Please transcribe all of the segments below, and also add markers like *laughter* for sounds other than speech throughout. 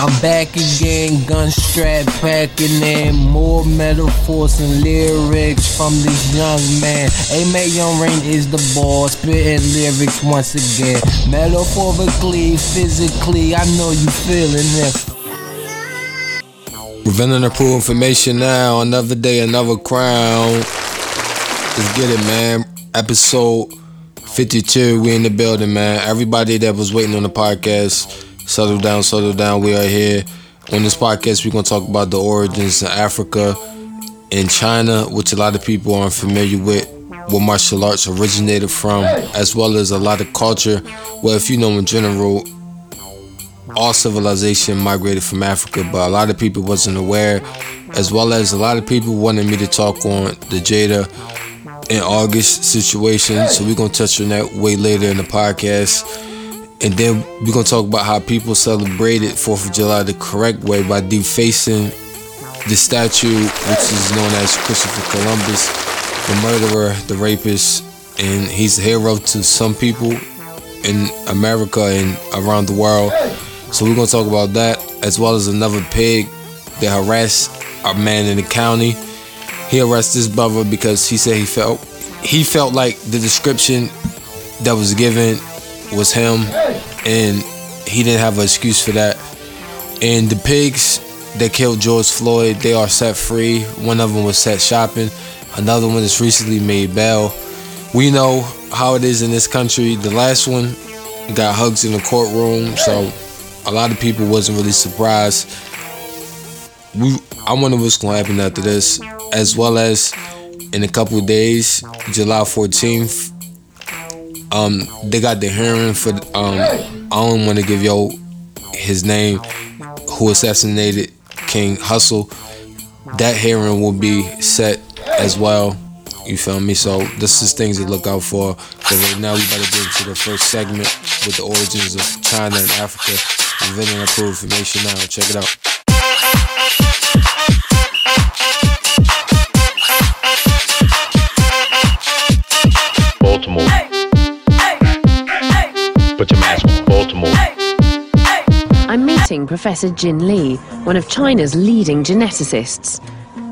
I'm back again, gun strap packing in more metaphors and lyrics from this young man. A man, Young Rain is the boss, spitting lyrics once again. Metaphorically, physically, I know you feeling this. Preventing approved information now. Another day, another crown. Let's get it, man. Episode 52. We in the building, man. Everybody that was waiting on the podcast Settle down, settle down. We are here. On this podcast, we're going to talk about the origins of Africa and China, which a lot of people aren't familiar with, where martial arts originated from, as well as a lot of culture. Well, if you know in general, all civilization migrated from Africa, but a lot of people wasn't aware, as well as a lot of people wanted me to talk on the Jada and August situation. So we're gonna touch on that way later in the podcast. And then we're gonna talk about how people celebrated Fourth of July the correct way by defacing the statue, which is known as Christopher Columbus, the murderer, the rapist, and he's a hero to some people in America and around the world. So we're gonna talk about that, as well as another pig that harassed a man in the county. He arrested his brother because he said he felt he felt like the description that was given was him, and he didn't have an excuse for that. And the pigs that killed George Floyd, they are set free. One of them was set shopping. Another one is recently made bail. We know how it is in this country. The last one got hugs in the courtroom, so a lot of people wasn't really surprised. We, I wonder what's gonna happen after this, as well as in a couple days, July 14th, um, they got the hearing for um, I don't want to give yo his name, who assassinated King Hustle. That hearing will be set as well. You feel me? So this is things to look out for. But right now we better get into the first segment with the origins of China and Africa. Inventing approved information now. Check it out. Meeting Professor Jin Li, one of China's leading geneticists.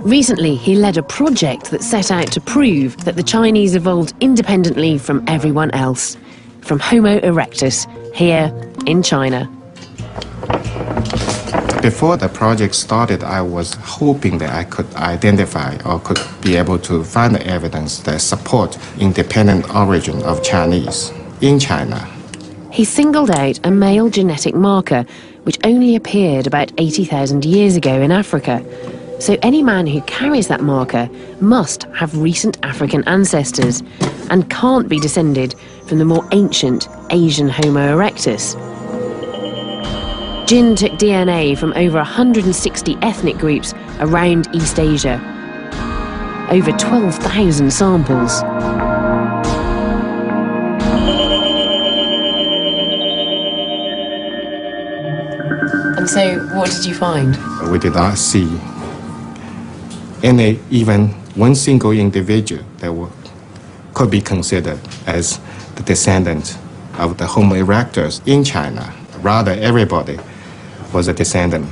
Recently, he led a project that set out to prove that the Chinese evolved independently from everyone else, from Homo erectus, here in China. Before the project started, I was hoping that I could identify or could be able to find evidence that support independent origin of Chinese in China. He singled out a male genetic marker which only appeared about 80,000 years ago in Africa. So any man who carries that marker must have recent African ancestors and can't be descended from the more ancient Asian Homo erectus. Jin took DNA from over 160 ethnic groups around East Asia. Over 12,000 samples. So, what did you find? We did not see any, even one single individual that were, could be considered as the descendant of the Homo erectus in China. Rather, everybody was a descendant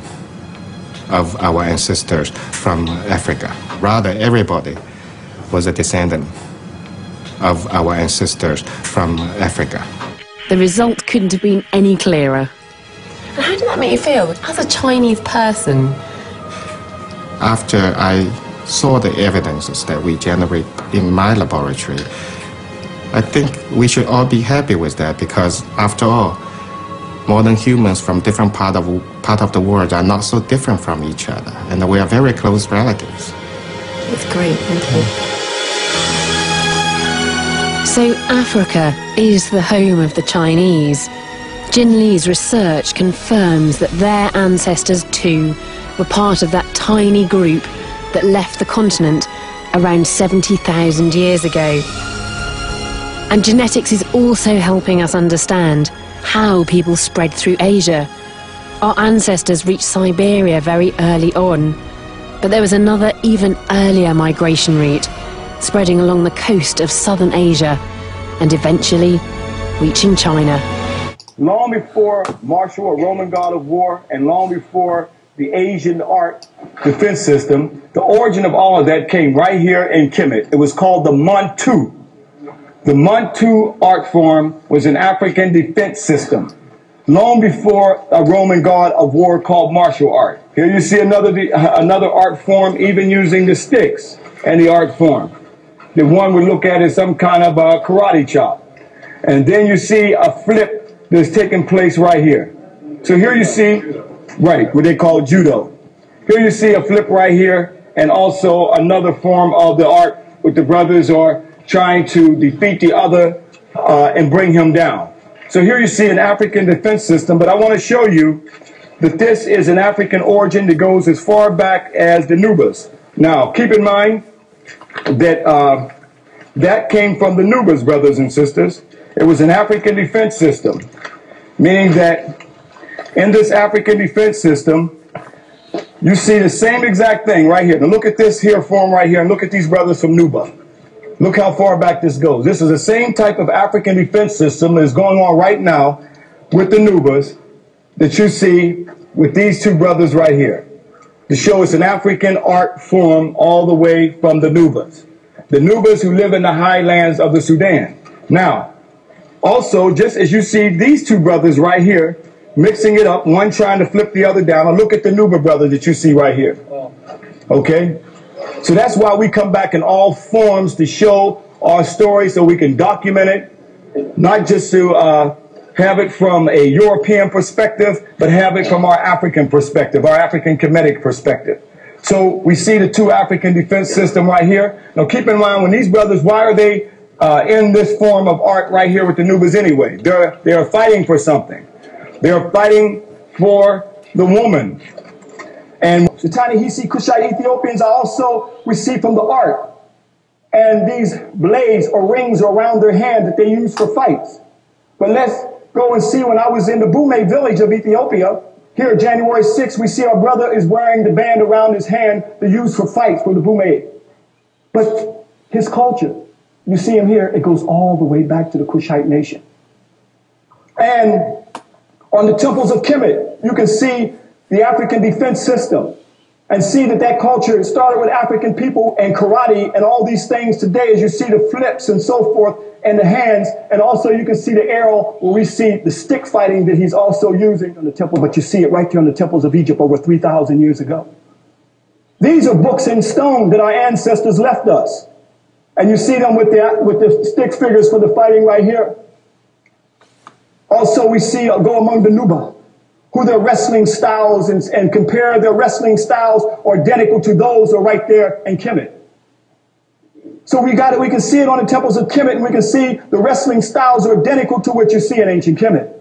of our ancestors from Africa. Rather, everybody was a descendant of our ancestors from Africa. The result couldn't have been any clearer. And how did that make you feel as a Chinese person? After I saw the evidences that we generate in my laboratory, I think we should all be happy with that because, after all, modern humans from different part of, part of the world are not so different from each other, and we are very close relatives. It's great, thank you. So, Africa is the home of the Chinese. Jin Li's research confirms that their ancestors too were part of that tiny group that left the continent around 70,000 years ago. And genetics is also helping us understand how people spread through Asia. Our ancestors reached Siberia very early on, but there was another even earlier migration route spreading along the coast of southern Asia and eventually reaching China long before martial or Roman god of war, and long before the Asian art defense system, the origin of all of that came right here in Kemet. It was called the Mantu. The Mantu art form was an African defense system long before a Roman god of war called martial art. Here you see another, another art form even using the sticks and the art form. The one we look at is some kind of a karate chop. And then you see a flip that's taking place right here. So here you see, right, what they call judo. Here you see a flip right here and also another form of the art with the brothers are trying to defeat the other uh, and bring him down. So here you see an African defense system, but I want to show you that this is an African origin that goes as far back as the Nubas. Now, keep in mind that uh, that came from the Nubas, brothers and sisters. It was an African defense system, meaning that in this African defense system, you see the same exact thing right here. Now look at this here form right here, and look at these brothers from Nuba. Look how far back this goes. This is the same type of African defense system that is going on right now with the Nubas that you see with these two brothers right here. To show it's an African art form all the way from the Nubas. The Nubas who live in the highlands of the Sudan. Now, also, just as you see these two brothers right here, mixing it up, one trying to flip the other down, and look at the Nuba brother that you see right here. Okay? So that's why we come back in all forms to show our story so we can document it, not just to uh, have it from a European perspective, but have it from our African perspective, our African Kemetic perspective. So we see the two African defense system right here. Now keep in mind when these brothers, why are they uh, in this form of art right here with the Nubas anyway? They're, they're fighting for something. They're fighting for the woman. And the Ta-Nehisi Kushite Ethiopians are also received from the art. And these blades or rings around their hand that they use for fights. But let's go and see when I was in the Bume village of Ethiopia. Here, January 6th, we see our brother is wearing the band around his hand they use for fights for the Bume. But his culture, you see him here, it goes all the way back to the Cushite nation. And on the temples of Kemet, you can see the African defense system and see that that culture started with African people and karate and all these things today as you see the flips and so forth and the hands and also you can see the arrow where we see the stick fighting that he's also using on the temple but you see it right there on the temples of Egypt over 3,000 years ago. These are books in stone that our ancestors left us. And you see them with the, with the stick figures for the fighting right here. Also, we see uh, go among the Nuba who their wrestling styles and, and compare their wrestling styles are identical to those are right there in Kemet. So we got it, we can see it on the temples of Kemet, and we can see the wrestling styles are identical to what you see in ancient Kemet.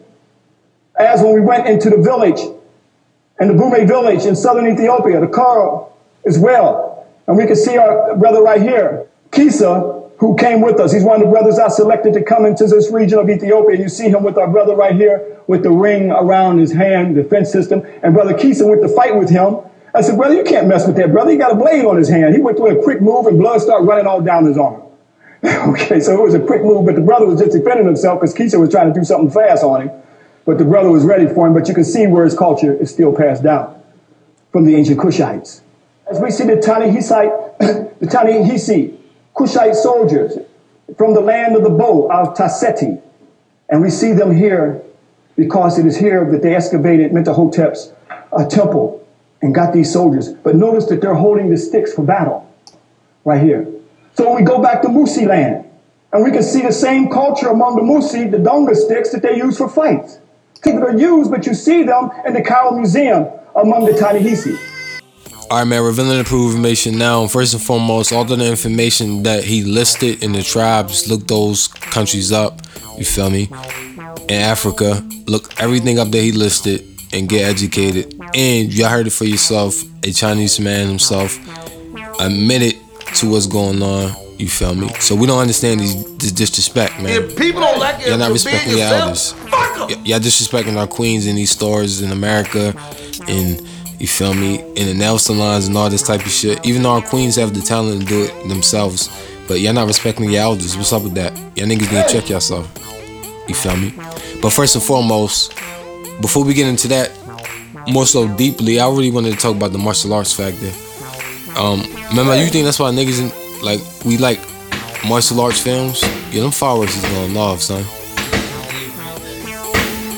As when we went into the village, and the Bume village in southern Ethiopia, the Karo as well. And we can see our brother right here, Kisa, who came with us. He's one of the brothers I selected to come into this region of Ethiopia. You see him with our brother right here with the ring around his hand, defense system. And brother Kisa went to fight with him. I said, brother, you can't mess with that, brother. He got a blade on his hand. He went through a quick move and blood started running all down his arm. *laughs* okay, so it was a quick move, but the brother was just defending himself because Kisa was trying to do something fast on him. But the brother was ready for him. But you can see where his culture is still passed down from the ancient Kushites. As we see the Ta-Nehisi, *coughs* the Ta-Nehisi, Kushite soldiers from the land of the bow of Taseti. And we see them here because it is here that they excavated Mentuhotep's uh, temple and got these soldiers. But notice that they're holding the sticks for battle right here. So when we go back to Mursi land, and we can see the same culture among the Mursi, the Donga sticks that they use for fights. That are used, but you see them in the Cairo Museum among the Ta-Nehisi. Alright, man, revealing the proof information now. First and foremost, all the information that he listed in the tribes, look those countries up. You feel me? In Africa, look everything up that he listed and get educated. And y'all heard it for yourself. A Chinese man himself admitted to what's going on. You feel me? So we don't understand these this disrespect, man. If people don't like it, you're not respecting your elders. Them. Y'all disrespecting our queens in these stores in America, and you feel me? In the nail salons and all this type of shit. Even though our queens have the talent to do it themselves. But y'all not respecting your elders. What's up with that? Y'all niggas need to check yourself. You feel me? But first and foremost, before we get into that more so deeply, I really wanted to talk about the martial arts factor. Um, remember, you think that's why niggas in, like we like martial arts films? Yeah, them fireworks is going off, son.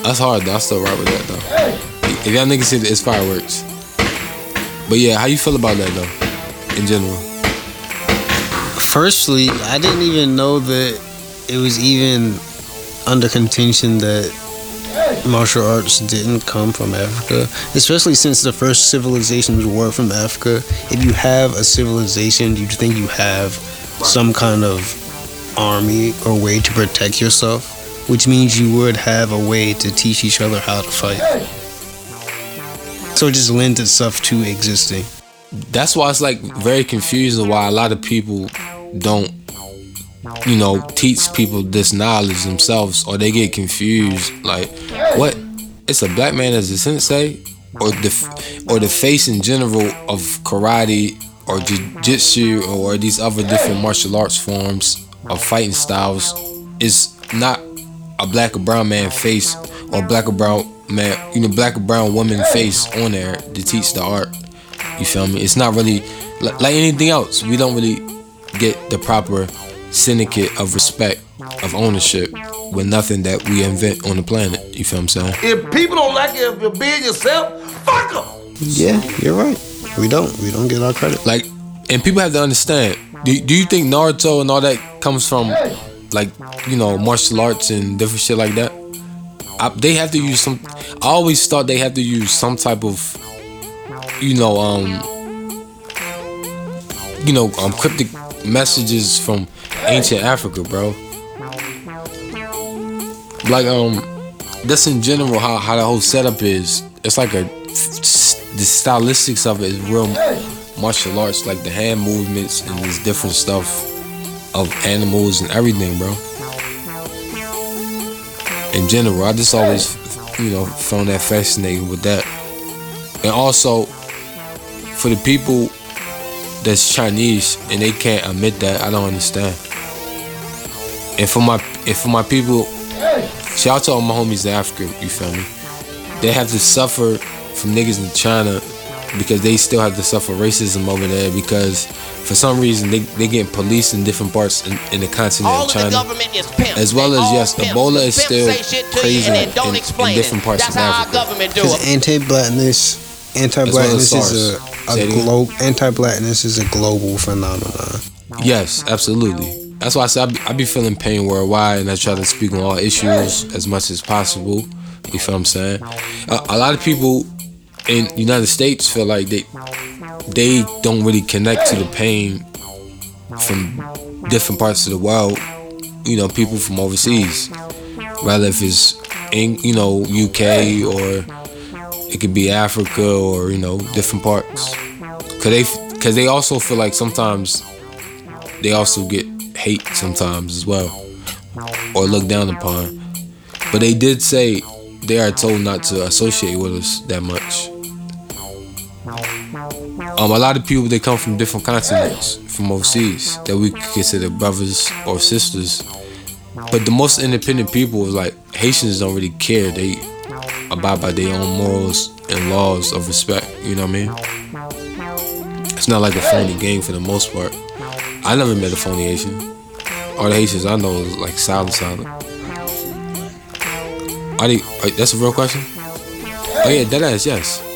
That's hard though. I still rock with that though. If y'all niggas see it's fireworks. But yeah, how you feel about that though, in general? Firstly, I didn't even know that it was even under contention that martial arts didn't come from Africa, especially since the first civilizations were from Africa. If you have a civilization, you think you have some kind of army or way to protect yourself, which means you would have a way to teach each other how to fight. So it just lends itself to existing. That's why it's like very confusing why a lot of people don't you know, teach people this knowledge themselves, or they get confused. Like, what? It's a black man as a sensei, or the or the face in general of karate or jiu-jitsu or these other different martial arts forms of fighting styles is not a black or brown man face or black or brown man, you know, black or brown woman face on there to teach the art. You feel me? It's not really like anything else. We don't really get the proper syndicate of respect, of ownership, with nothing that we invent on the planet. You feel what I'm saying? If people don't like it, if you're being yourself, fuck them. Yeah, you're right. We don't. We don't get our credit. Like, and people have to understand. Do, do you think Naruto and all that comes from, like, you know, martial arts and different shit like that? I, they have to use some. I always thought they have to use some type of, you know, um, you know, um, cryptic messages from ancient Africa, bro. Like um, that's in general how how the whole setup is. It's like a the stylistics of it is real martial arts, like the hand movements and this different stuff of animals and everything, bro. In general, I just always you know found that fascinating with that, and also for the people that's Chinese and they can't admit that, I don't understand. And for my and for my people, shout out to all my homies in Africa, you feel me? They have to suffer from niggas in China because they still have to suffer racism over there because for some reason they, they getting policed in different parts in, in the continent All of China. Of the government is pimp. As well They as yes, pimps. Ebola is pimp still say shit to you crazy and in, don't in- in different parts That's of how our Africa. government do Because it. anti-blackness, anti-blackness SARS. is a, Say a it Anti-blackness is a global phenomenon. Yes, absolutely. That's why I said I be, I be feeling pain worldwide, and I try to speak on all issues as much as possible. You feel what I'm saying? A, a lot of people in United States feel like they they don't really connect to the pain from different parts of the world. You know, people from overseas, rather if it's in you know UK or it could be Africa or you know different parts. Cause they cause they also feel like sometimes they also get hate sometimes as well or looked down upon. But they did say they are told not to associate with us that much. Um, a lot of people they come from different continents, from overseas, that we consider brothers or sisters. But the most independent people is like Haitians don't really care. They abide by their own morals and laws of respect. You know what I mean? It's not like a phony gang for the most part. I never met a phony Haitian. All the Haitians I know is like solid, solid. Are they? That's a real question. Oh yeah, that ass yes.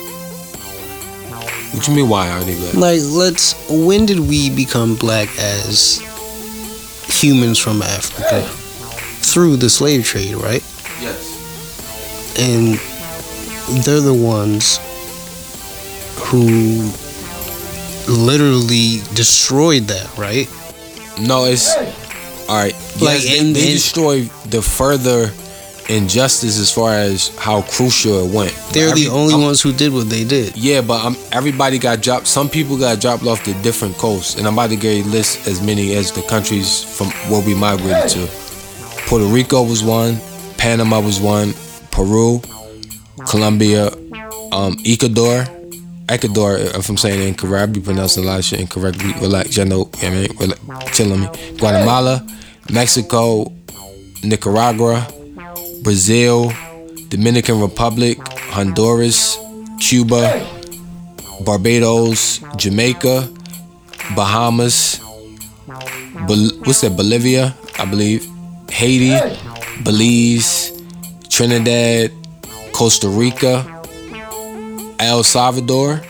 What you mean? Why are they black? Like, let's. When did we become black as humans from Africa? Through the slave trade, right? Yes. And they're the ones who literally destroyed that, right? No, it's all right. Like, Yes, they, and- they and- destroy the further injustice as far as how crucial it went. They're Every- the only I'm- ones who did what they did. Yeah, but um, everybody got dropped. Some people got dropped off to different coasts, and I'm about to get a list as many as the countries from where we migrated to. Puerto Rico was one, Panama was one, Peru, Colombia, um, Ecuador, Ecuador. If I'm saying incorrect, I be pronouncing a lot of shit incorrectly. Relax, you know, I mean, relax, chill on me. Guatemala, Mexico, Nicaragua, Brazil, Dominican Republic, Honduras, Cuba, Barbados, Jamaica, Bahamas, Bol- what's that? Bolivia, I believe, Haiti, Belize, Trinidad, Costa Rica, El Salvador,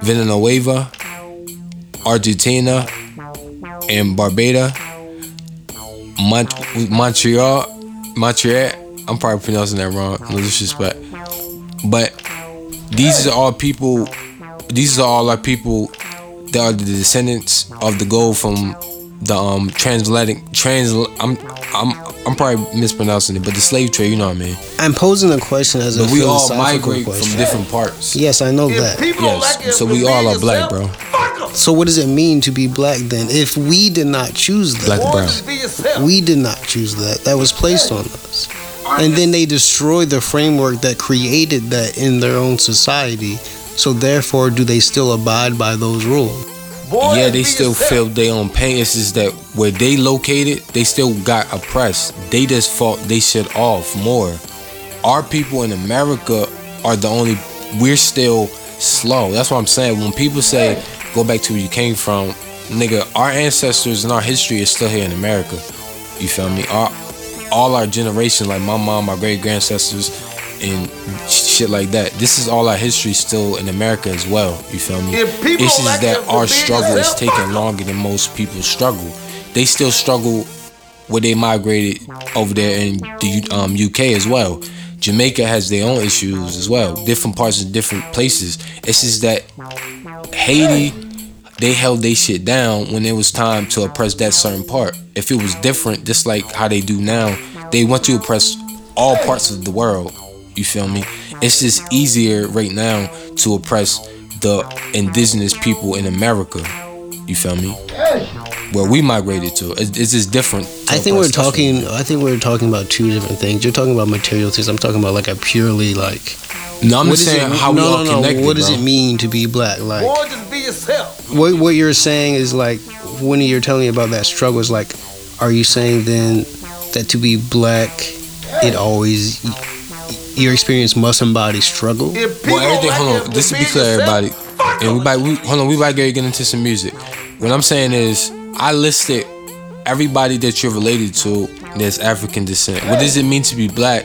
Venezuela, Argentina, and Barbados, Mont- Montreal, Montreal. I'm probably pronouncing that wrong. No disrespect, but these are all people. These are all our people that are the descendants of the gold from the um transatlantic trans. I'm I'm I'm probably mispronouncing it, but the slave trade. You know what I mean? I'm posing a question as a But we all philosophical migrate question. from different parts. Yes, I know If that. Yes, like so we all are black, yourself, bro. So what does it mean to be black then? If we did not choose that, Black brown. just be yourself. we did not choose that. That was placed on us. And then they destroy the framework that created that in their own society. So therefore, do they still abide by those rules? Boy, yeah, they still yourself. feel their own pain. It's just that where they located, they still got oppressed. They just fought they shit off more. Our people in America are the only. We're still slow. That's what I'm saying. When people say go back to where you came from, nigga, our ancestors and our history is still here in America. You feel me? Our, all our generation, like my mom, my great grandsters, and shit like that. This is all our history still in America as well. You feel me? It's just that our struggle is taking longer than most people struggle. They still struggle where they migrated over there in the um, UK as well. Jamaica has their own issues as well. Different parts of different places. It's just that Haiti, they held their shit down when it was time to oppress that certain part. If it was different, just like how they do now, they want to oppress all parts of the world. You feel me? It's just easier right now to oppress the indigenous people in America. You feel me? Where we migrated to. It's, it's just different. I think we're talking. I think we're talking about two different things. You're talking about material things. I'm talking about like a purely like. No, I'm what just saying it, how no, we all no, no. connected. What does bro. it mean to be black? Like Boy, just be yourself. what what you're saying is like when you're telling me about that struggle is like, are you saying then that to be black, it always your experience must embody struggle? Well, everything. Hold on. it Just for to be clear, everybody, fuck and we 'em. about we hold on. We about to get into some music. What I'm saying is, I listed everybody that you're related to that's African descent. What does it mean to be black?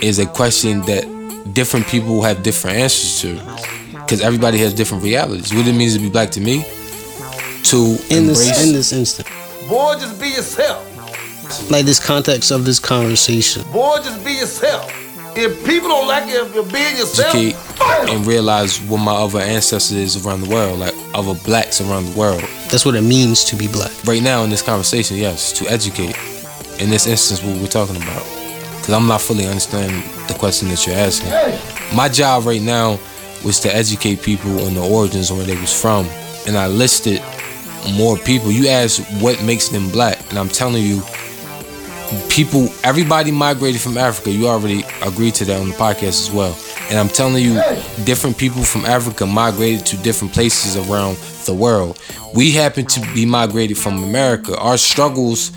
Is a question that different people have different answers to, because everybody has different realities. What it means to be black to me, to In embrace. this in this instant, Boy, just be yourself. like this context of this conversation. Boy, just be yourself. If people don't like it, if you're being yourself, educate and realize what my other ancestors is around the world, like other blacks around the world. That's what it means to be black. right now in this conversation, yes, to educate. In this instance, what we're talking about, because I'm not fully understanding the question that you're asking. My job right now was to educate people on the origins where they was from, and I listed more people. You asked what makes them black, and I'm telling you, people, everybody migrated from Africa. You already agreed to that on the podcast as well. And I'm telling you, different people from Africa migrated to different places around the world. We happen to be migrated from America. Our struggles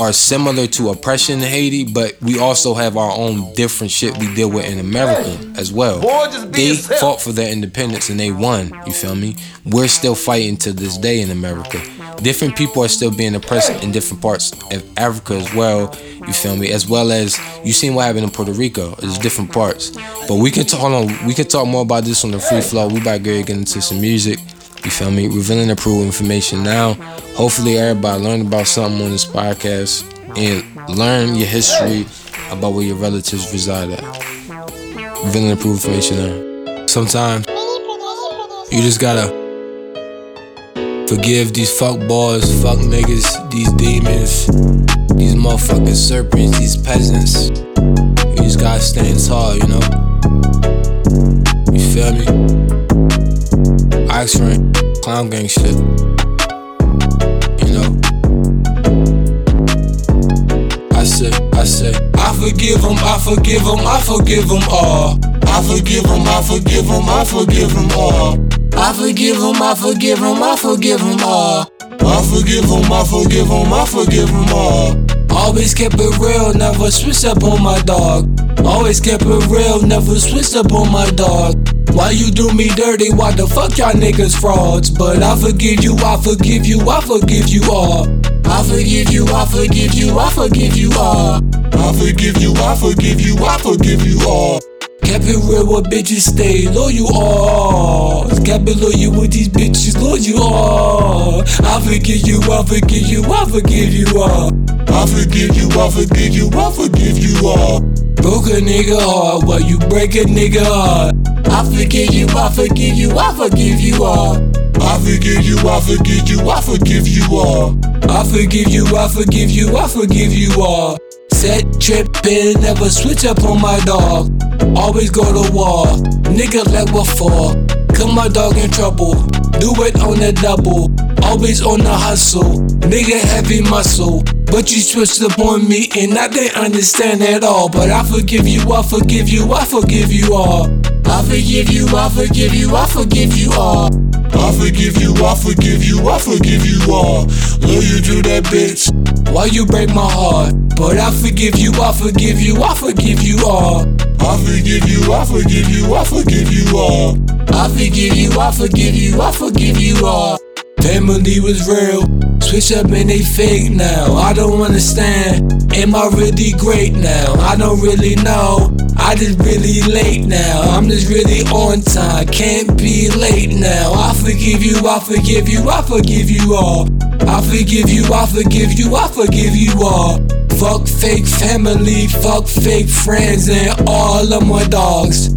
are similar to oppression in Haiti, but we also have our own different shit we deal with in America as well. Boy, They fought for their independence and they won. You feel me? We're still fighting to this day in America. Different people are still being oppressed in different parts of Africa as well. You feel me? As well as you seen what happened in Puerto Rico. It's different parts. But we can talk. Hold on. We can talk more about this on the free flow. We about to get into some music. You feel me? Revealing proof information now. Hopefully, everybody learned about something on this podcast and learn your history about where your relatives reside at. Revealing proof information now. Sometimes you just gotta forgive these fuck boys, fuck niggas, these demons, these motherfucking serpents, these peasants. You just gotta stand tall, you know? You feel me? Oxford, clown gang shit. You know? I said, I said, I forgive them, I forgive them, I forgive them all. I forgive them, I forgive them, I forgive them all. I forgive them, I forgive them, I forgive them all. I forgive them, I forgive them, I forgive them all. Always kept it real, never switched up on my dog. Always kept it real, never switched up on my dog. Why you do me dirty? Why the fuck y'all niggas frauds? But I forgive you, I forgive you, I forgive you all. I forgive you, I forgive you, I forgive you all. I forgive you, I forgive you, I forgive you all. Kept it real with bitches, stay loyal you all. Kept it loyal with these bitches, loyal you all. I forgive you, I forgive you, I forgive you all. I forgive you, I forgive you, I forgive you all. Broke a nigga heart while you break a nigga heart. I forgive you, I forgive you, I forgive you all. I forgive you, I forgive you, I forgive you all. I forgive you, I forgive you, I forgive you all. Set trippin', never switch up on my dog. Always go to war, nigga let what fall. Cut my dog in trouble, do it on the double. Always on the hustle, nigga heavy muscle. But you switched up on me and I didn't understand at all. But I forgive you, I forgive you, I forgive you all. I forgive you, I forgive you, I forgive you all. I forgive you, I forgive you, I forgive you all. Love you to that bitch. Why you break my heart? But I forgive you, I forgive you, I forgive you all. I forgive you, I forgive you, I forgive you all. I forgive you, I forgive you, I forgive you all. Family was real, switch up and they fake now. I don't understand. Am I really great now? I don't really know. I just really late now. I'm just really on time. Can't be late now. I forgive you, I forgive you, I forgive you all. I forgive you, I forgive you, I forgive you all. Fuck fake family, fuck fake friends, and all of my dogs.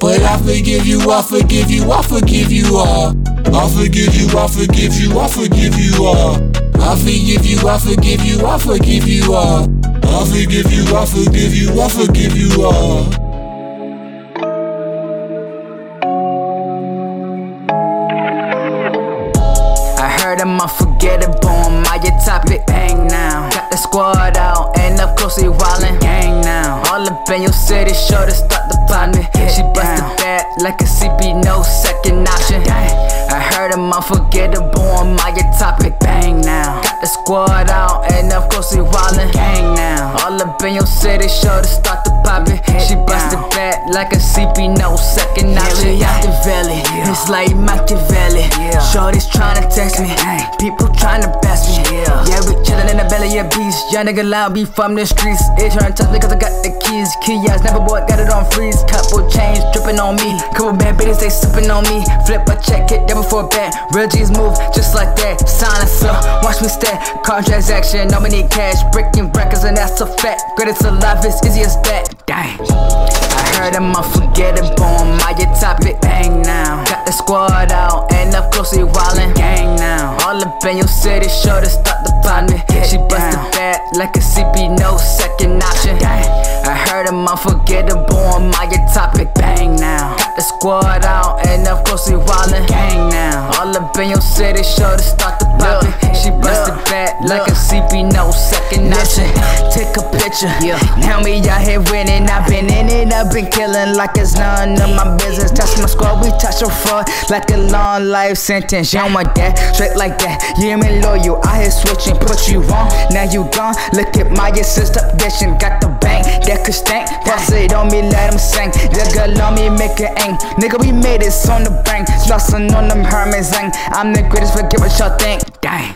But I forgive you, I forgive you, I forgive you all. I forgive you, I forgive you, I forgive you all. I forgive you, I forgive you, I forgive you all. I forgive you, I forgive you, I forgive you all. I heard I'm unforgettable am on my topic. Bang now. Squad out and up close, we wildin'. Gang now. All up in your city, sure to start the partner. She busted bad like a CB, no second option. I heard him, I'm unforgettable on my topic. Bang now. Got the squad out and up close, we wildin'. Gang now. All up in your city, sure to start the poppin'. She busted bad like a CB, no second option. Yeah, out the valley. It's like Machiavelli. Shorty's tryna text me. People tryna best me. Yeah, yeah we chillin' in the belly of beast. Young nigga loud, be from the streets. It tryna touch me cause I got the keys. Key ass, never boy, got it on freeze. Couple chains drippin' on me. Couple bad bitches, they sippin' on me. Flip a check, it there before bet. Real G's move just like that. Sign us up, watch me stay. Car transaction, no money cash. Breaking records, and that's a fact. Greatest alive, it's easy as that. Dang. I heard him, I'm unforgettable my topic. Bang now. Got the squad out and up close, we wildin'. Gang now. All up in your city, sure to start the partner. She bust busted bad like a CP, no second option. Dang. I heard him I'm unforgettable my topic. Bang now. The squad out and up close, we wildin'. Gang now. All up in your city, sure to start the poppin'. She busted back like a CP, no second option. Take a picture. Yeah. Now me out here winning. I've been in it, I've been killing like it's none of my business. Touch my squad, we touch your fraud like a long life sentence. You don't want that, straight like that. You ain't me loyal, I here switching, put you on. Now you gone. Look at my assist up dishing, got the bang that could stank. Pass it on me, let him sing. The girl on me, make it aim. Nigga, we made it on the bank. Slossin' on them Hermes zang. I'm the greatest, forget what y'all think. Dang.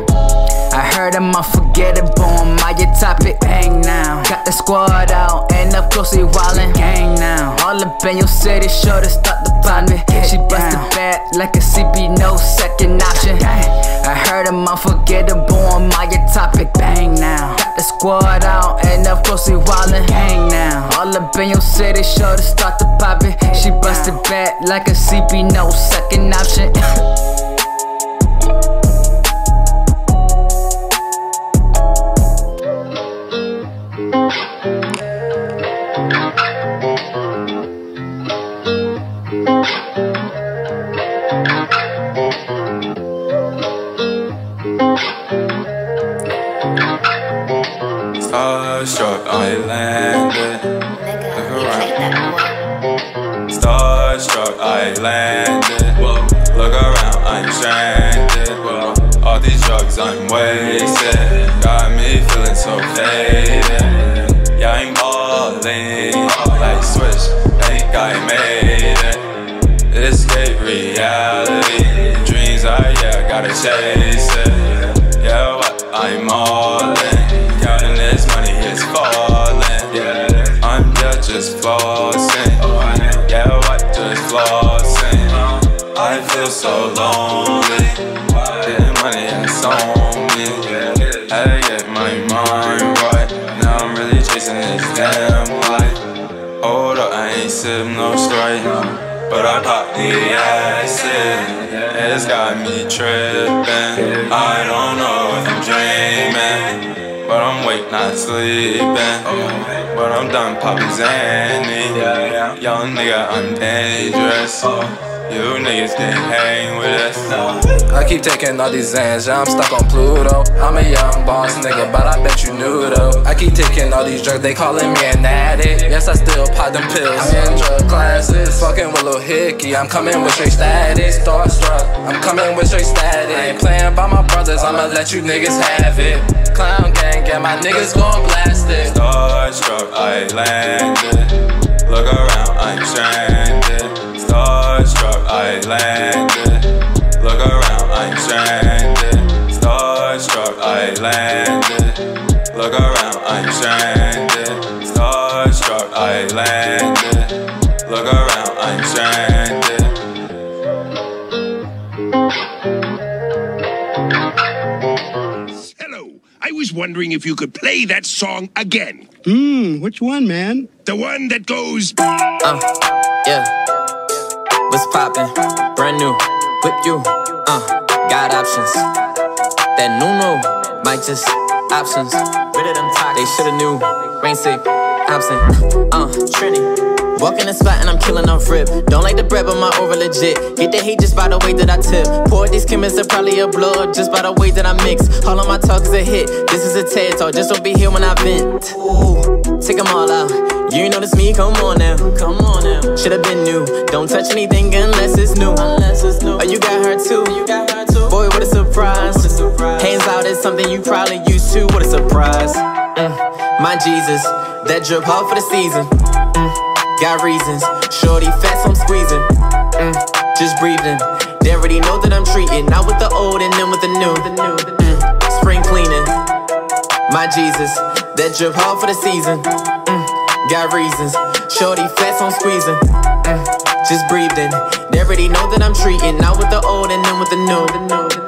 I heard I'm unforgettable on my topic. Bang now. Got the squad out and up close, we wildin'. Gang now. All up in your city, sure to start the partner. She busted bad like a CP, no second option. I heard I'm unforgettable on my topic. Bang now. Got the squad out and up close, we wildin'. Gang now. All up in your city, sure to start the poppin'. She busted back like a CP, no second option. Starstruck, I landed. Look around. Starstruck, I landed. Whoa. Look around, I'm stranded. Whoa. All these drugs I'm wasted. Got me feeling so faded. Yeah, I'm ballin' like switch. Think I made it. Escape reality. Dreams I yeah gotta chase it. Yeah, what I'm all in. Just flossing. Yeah, what just flossing. I feel so lonely. Getting money that's on me. Had to get my mind right. Now I'm really chasing this damn life. Hold up, I ain't sip no straight. But I pop the acid. It's got me tripping. I don't know if I'm dreaming. Awake, not sleeping. But I'm done popping Zanny. Young nigga, I'm dangerous. Uh. You niggas can't hang with us. I keep taking all these Zans, yeah, I'm stuck on Pluto. I'm a young boss nigga, but I bet you knew though. I keep taking all these drugs, they calling me an addict. Yes, I still pop them pills. I'm in drug classes, fucking with Lil Hickey. I'm coming with straight status, starstruck. I'm coming with straight status. I ain't playing by my brothers, I'ma let you niggas have it. Clown gang, get my niggas gon' blast it. Starstruck, I landed. Look around, I'm stranded. Starstruck, I landed. Look around, I'm stranded. Starstruck, I landed. Look around, I'm stranded. Starstruck, I landed. Look around, I'm stranded. Hello. I was wondering if you could play that song again. Hmm, which one, man? The one that goes. Uh, yeah. What's poppin'? Brand new. Whip you. Uh, got options. That new no, might just options. They shoulda knew. Rain sick. Absent. Uh, Trini. Walk in the spot and I'm killing off rip. Don't like the bread, but my over legit. Get the hate just by the way that I tip. Pour these chemists are probably a blow just by the way that I mix. All of my talk is a hit. This is a TED talk. Just don't be here when I vent. Ooh, take them all out. You ain't notice me, come on now. Come on now. Should've been new. Don't touch anything unless it's new. Unless it's new. Oh, you got her too. You got her too. Boy, what a surprise. What a surprise. Hands out is something you probably used to. What a surprise. Mm, my Jesus, that drip hard for the season. Mm, got reasons. Shorty fat, so I'm squeezing. Mm, just breathing. They already know that I'm treating. Not with the old and then with the new. Mm, spring cleaning. My Jesus, that drip hard for the season. Got reasons. Shorty fat, so I'm squeezing. Mm, just breathing. They already know that I'm treating. Not with the old and then with the new.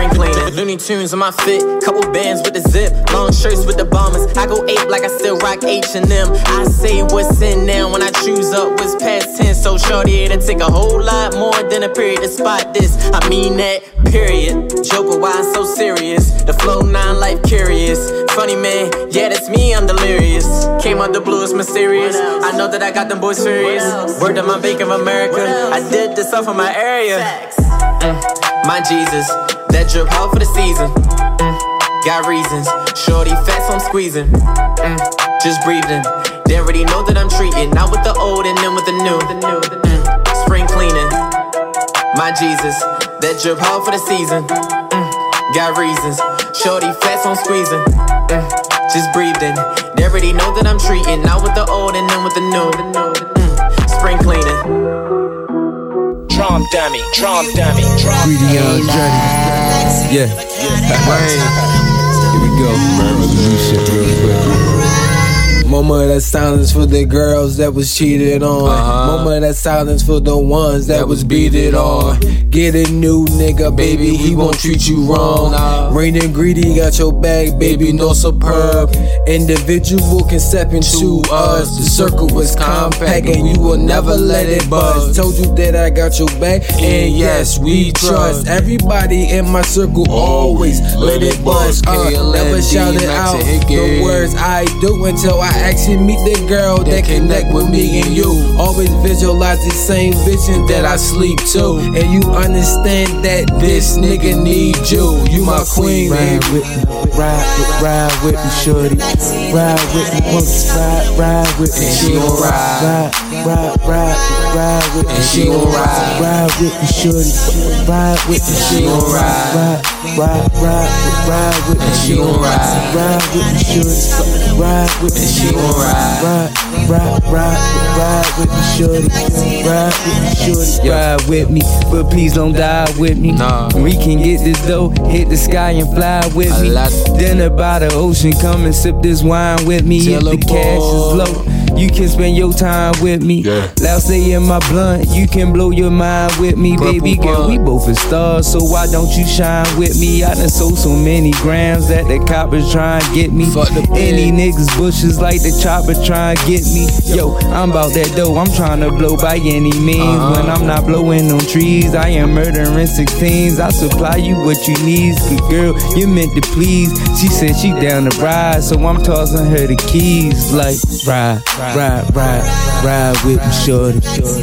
Spring cleaning. Looney Tunes on my fit. Couple bands with the zip. Long shirts with the bombers. I go ape like I still rock H&M. I say what's in now when I choose up what's past tense. So shorty, it'll take a whole lot more than a period to spot this. I mean that, period. Joker, why I'm so serious? The flow nine life curious. Funny man, yeah, that's me, I'm delirious. Came out the blue, it's mysterious. I know that I got them boys furious. Word to my Bank of America. I did this off of my area. Mm, my Jesus, that drip hard for the season. Mm, got reasons. Shorty fat, so I'm squeezing. Mm, just breathing. They already know that I'm treating. Not with the old and then with the new. Mm, spring cleaning. My Jesus, that drip hard for the season. Mm, got reasons. Shorty fat, so I'm squeezing. Mm, just breathing. They already know that I'm treating. Not with the old and then with the new. Mm, spring cleaning. Drum dummy, drum dummy, drum Greedy Yeah. Rain. Here we go. Shit real quick. Moment of that silence for the girls that was cheated on. Moment of that silence for the ones that, was beat it on. Get a new nigga, baby, he won't treat you wrong. Rain and greedy got your back, baby, no superb. Individual can step into us. The circle was compact and you will never let it buzz. Told you that I got your back, and yes, we trust. Everybody in my circle always let it buzz. Uh, never shout it out the words I do until I actually meet the girl that connect with me and you. Always visualize the same vision that I sleep to, and you understand that this nigga need you. You my queen, Ride with me, ride with, ride with me, shorty. Ride with me, won't you ride, ride with me, shorty. gon' ride. Ride, ride, ride, with me. she gon' ride. Ride with me, shorty. Ride with me, she gon' ride. Ride, ride, ride, ride with me. she gon' ride. Ride with me, shorty. Ride with me, she gon' ride. Ride, ride, ride, ride with me, shorty. Ride with me, shorty. Ride with me, but please don't die with me. Nah. We can get this dough, hit the sky and fly with me. Dinner by the ocean, come and sip this wine with me. If the cash is low, you can spend your time with me. Yeah. Loud say in my blunt, you can blow your mind with me, Purple baby girl. blunt. We both are stars, so why don't you shine with me? I done sold so many grams that the coppers try and get me. Any niggas bushes like the chopper try and get me. Yo, I'm about that dough, I'm trying to blow by any means. Uh-huh. When I'm not blowing on trees, I am murdering 16s. I supply you what you need, good girl, you meant to please. She said she down to ride, so I'm tossing her the keys. Like, ride, ride, ride, ride with me, shorty.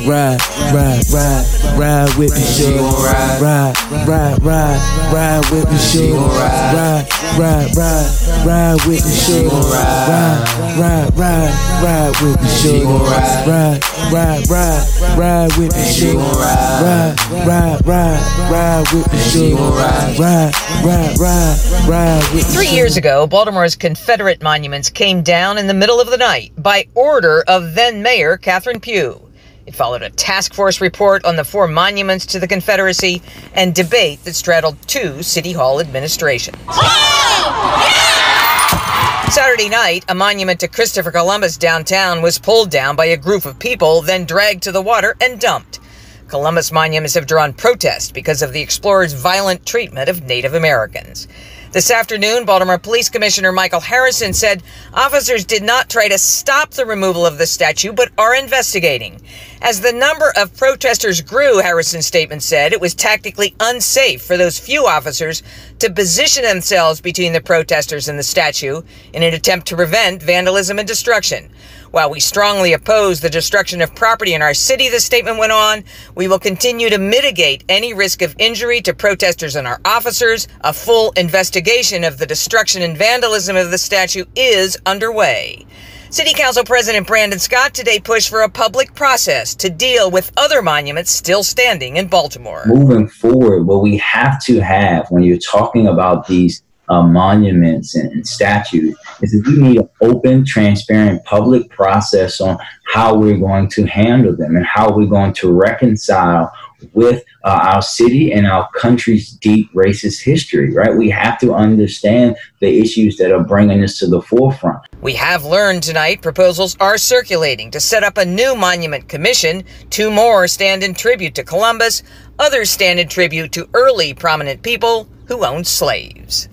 Ride, ride, ride, ride with me, shorty. ride. Ride, ride, ride, ride with me, shorty. ride. Ride, ride, ride, ride with me, shorty. ride. Ride, ride, ride, ride with me, shorty. ride. Ride, ride, ride, ride with me, shorty. ride. Ride, ride, ride, ride with me, shorty. ride. Ride, ride, ride, ride with me. Three years ago, Baltimore's Confederate monuments came down in the middle of the night by order of then Mayor Catherine Pugh. It followed a task force report on the four monuments to the Confederacy and debate that straddled two City Hall administrations. Oh, Saturday night, a monument to Christopher Columbus downtown was pulled down by a group of people, then dragged to the water and dumped. Columbus monuments have drawn protest because of the explorer's violent treatment of Native Americans. This afternoon, Baltimore Police Commissioner Michael Harrison said officers did not try to stop the removal of the statue, but are investigating. As the number of protesters grew, Harrison's statement said it was tactically unsafe for those few officers to position themselves between the protesters and the statue in an attempt to prevent vandalism and destruction. While we strongly oppose the destruction of property in our city, the statement went on, we will continue to mitigate any risk of injury to protesters and our officers. A full investigation of the destruction and vandalism of the statue is underway. City Council President Brandon Scott today pushed for a public process to deal with other monuments still standing in Baltimore. moving forward, what we have to have when you're talking about these uh, monuments and, and statues is that we need an open, transparent public process on how we're going to handle them and how we're going to reconcile with uh, our city and our country's deep racist history, right? We have to understand the issues that are bringing this to the forefront. We have learned tonight proposals are circulating to set up a new monument commission. Two more stand in tribute to Columbus, others stand in tribute to early prominent people who owned slaves.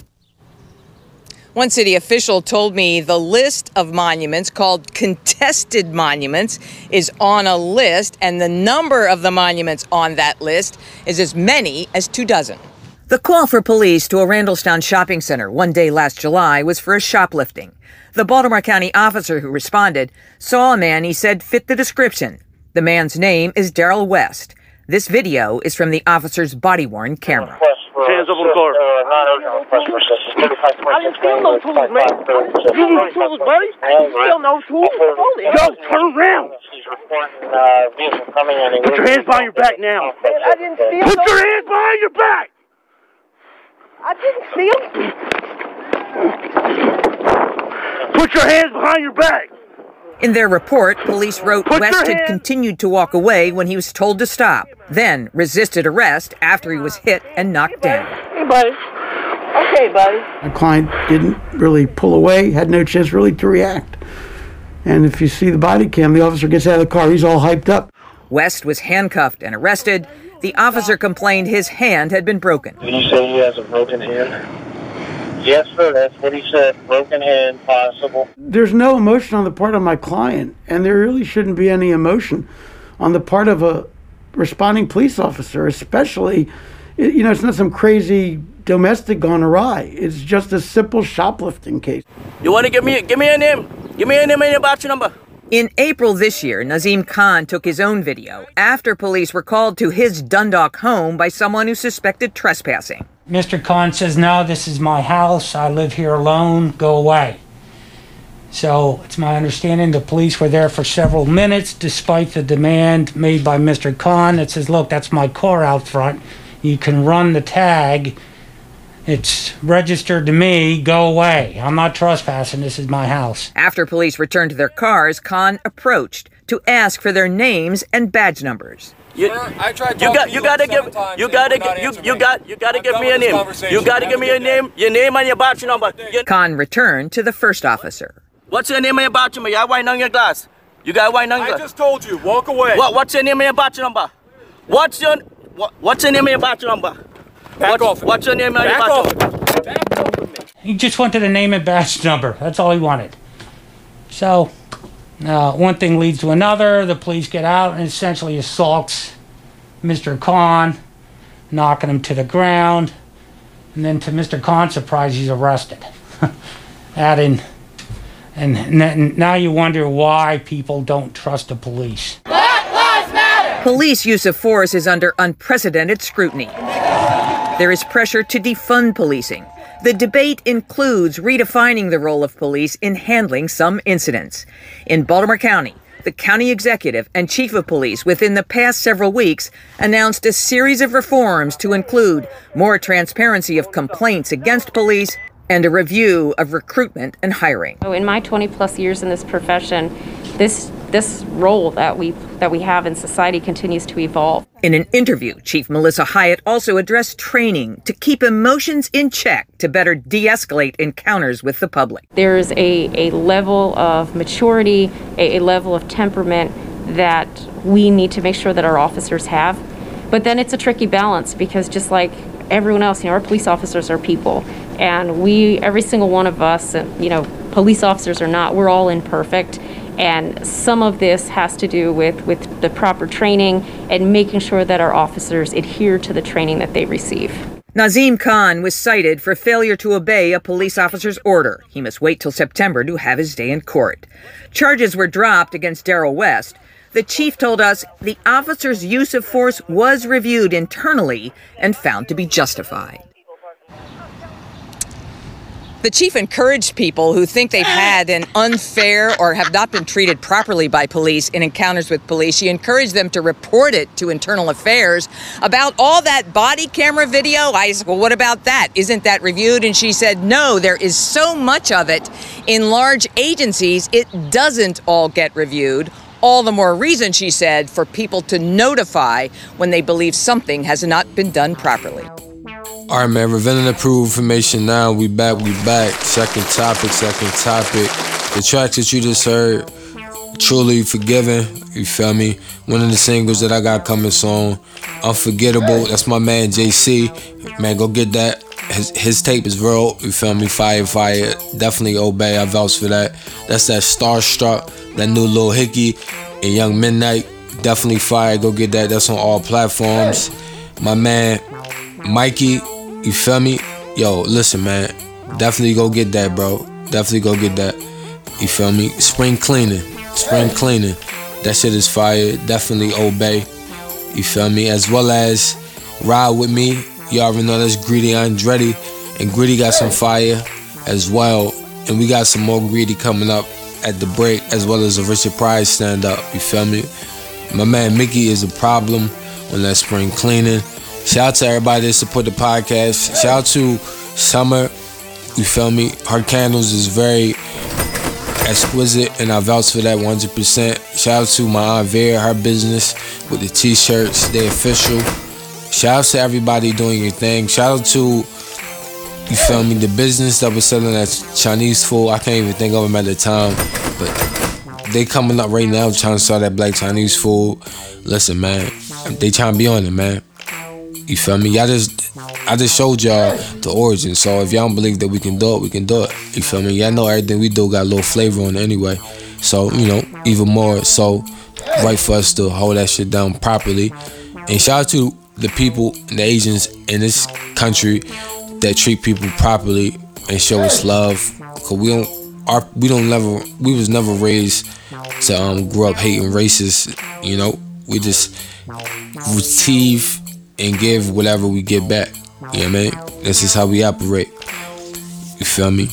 One city official told me the list of monuments called contested monuments is on a list, and the number of the monuments on that list is as many as two dozen. The call for police to a Randallstown shopping center one day last July was for a shoplifting. The Baltimore County officer who responded saw a man he said fit the description. The man's name is Daryl West. This video is from the officer's body worn camera. Hands up on the car. I didn't steal no tools, man. You need tools, buddy. I didn't steal no tools. Holy Go, turn around. Put your hands behind your back now. I didn't steal Put your hands behind your back. I didn't steal. Put your hands behind your back. In their report, police wrote Put West had continued to walk away when he was told to stop, then resisted arrest after he was hit and knocked down. Hey, buddy. Okay, buddy. My client didn't really pull away, had no chance really to react. And if you see the body cam, the officer gets out of the car, he's all hyped up. West was handcuffed and arrested. The officer complained his hand had been broken. Did you say he has a broken hand? Yes, sir. That's what he said. Broken hand, possible. There's no emotion on the part of my client, and there really shouldn't be any emotion on the part of a responding police officer, especially, you know, it's not some crazy domestic gone awry. It's just a simple shoplifting case. You want to give me give me a name? Give me a name and your batch number. In April this year, Nazim Khan took his own video after police were called to his Dundalk home by someone who suspected trespassing. Mr. Khan says, No, this is my house. I live here alone. Go away. So it's my understanding the police were there for several minutes despite the demand made by Mr. Khan that says, look, that's my car out front. You can run the tag. It's registered to me. Go away. I'm not trespassing. This is my house. After police returned to their cars, Khan approached to ask for their names and badge numbers. You, I tried you talking got to you you gotta give you gotta you're not gi- you me. got you gotta give me a name. You gotta give me your day. name, your name and your batch number. You- Khan returned to the first officer. What's your name and your batch number? You have wine on your glass. You got wine on your glass. I just told you, walk away. What what's your name and your batch number? What's your what, what's your name and your batch number? Back what's, off. What's your name and your Back batch off. number? He just wanted a name and badge number. That's all he wanted. So, uh, one thing leads to another. The police get out and essentially assaults Mr. Khan, knocking him to the ground. And then, to Mr. Khan's surprise, he's arrested. *laughs* Adding, and, and now you wonder why people don't trust the police. Police use of force is under unprecedented scrutiny. There is pressure to defund policing. The debate includes redefining the role of police in handling some incidents. In Baltimore County, the county executive and chief of police within the past several weeks announced a series of reforms to include more transparency of complaints against police and a review of recruitment and hiring. So in my 20 plus years in this profession, this this role that we that we have in society continues to evolve. In an interview, Chief Melissa Hyatt also addressed training to keep emotions in check to better de escalate encounters with the public. There's a, a level of maturity, a, a level of temperament that we need to make sure that our officers have. But then it's a tricky balance because just like everyone else, you know, our police officers are people. And we, every single one of us, you know, police officers or not, we're all imperfect. And some of this has to do with, with the proper training and making sure that our officers adhere to the training that they receive. Nazim Khan was cited for failure to obey a police officer's order. He must wait till September to have his day in court. Charges were dropped against Daryl West. The chief told us the officer's use of force was reviewed internally and found to be justified. The chief encouraged people who think they've *gasps* had an unfair or have not been treated properly by police in encounters with police. She encouraged them to report it to internal affairs. About all that body camera video, I said, Well, what about that? Isn't that reviewed? And she said, No, there is so much of it in large agencies, it doesn't all get reviewed. All the more reason, she said, for people to notify when they believe something has not been done properly. All right, man. Revealing approved information now. We back. We back. Second topic. Second topic. The tracks that you just heard, truly forgiven. You feel me? One of the singles that I got coming soon, unforgettable. That's my man JC. Man, go get that. His, his tape is real. You feel me? Fire, fire. Definitely obey. I vouch for that. That's that Starstruck. That new Lil Hickey and Young Midnight. Definitely fire. Go get that. That's on all platforms. My man Mikey, you feel me? Yo, listen, man. Definitely go get that, bro. Definitely go get that. You feel me? Spring cleaning. Spring cleaning. That shit is fire. Definitely obey. You feel me? As well as ride with me. You all already know that's Greedy Andretti. And Greedy got some fire as well. And we got some more Greedy coming up at the break, as well as a Richard Pryor stand up. You feel me? My man Mickey is a problem on that spring cleaning. Shout out to everybody that support the podcast. Shout out to Summer. You feel me? Her candles is very exquisite, and I vouch for that 100%. Shout out to my Aunt Vera, her business with the t-shirts. They official. Shout out to everybody doing your thing. Shout out to you feel me? The business that was selling that Chinese food. I can't even think of them at the time, but they coming up right now trying to sell that black Chinese food. Listen, man, they trying to be on it, man. You feel me? I just I just showed y'all the origin. So if y'all don't believe that we can do it, we can do it. You feel me? Y'all know everything we do got a little flavor on it anyway. So, you know, even more so right for us to hold that shit down properly. And shout out to the people the Asians in this country that treat people properly and show us love. Cause we don't our we don't never we was never raised to um grow up hating racists, you know. We just receive and give whatever we get back. You know what I mean? This is how we operate. You feel me?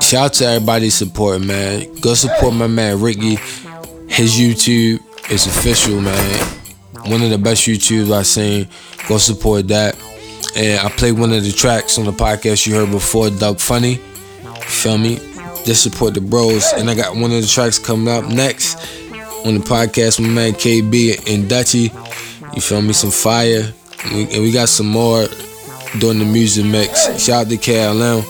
shout out to everybody supporting, man. Go support my man Ricky. His YouTube is official, man. One of the best YouTubes I've seen. Go support that. And I played one of the tracks on the podcast you heard before, Doug Funny. Feel me? Just support the bros. And I got one of the tracks coming up next on the podcast with my man KB and Dutchy. You feel me? Some fire. And we, and we got some more doing the music mix. Shout out to KLM.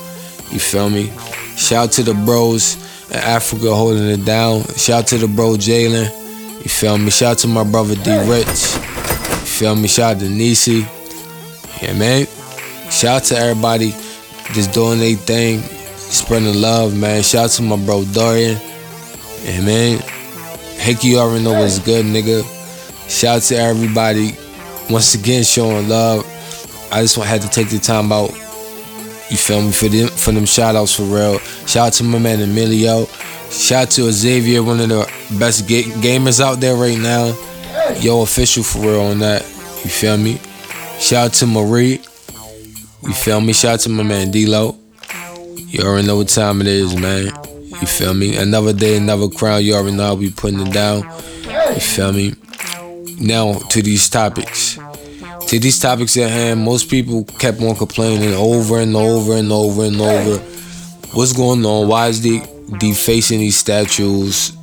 You feel me? Shout out to the bros in Africa holding it down. Shout out to the bro Jalen. You feel me? Shout out to my brother D Rich. You feel me? Shout out to Nisi. Yeah, man. Shout out to everybody just doing their thing, spreading love, man. Shout out to my bro Dorian. Yeah, man. You already know what's good, nigga. Shout out to everybody once again showing love. I just had to take the time out. You feel me for them for them shout outs for real. Shout out to my man Emilio. Shout out to Xavier, one of the best ga- gamers out there right now. Yo, official for real on that. You feel me? Shout out to Marie. You feel me? Shout out to my man D-Lo. You already know what time it is, man. You feel me? Another day, another crown. You already know I'll be putting it down. You feel me? Now to these topics. To these topics at hand, most people kept on complaining over and over and over and over. What's going on? Why is they defacing these statues?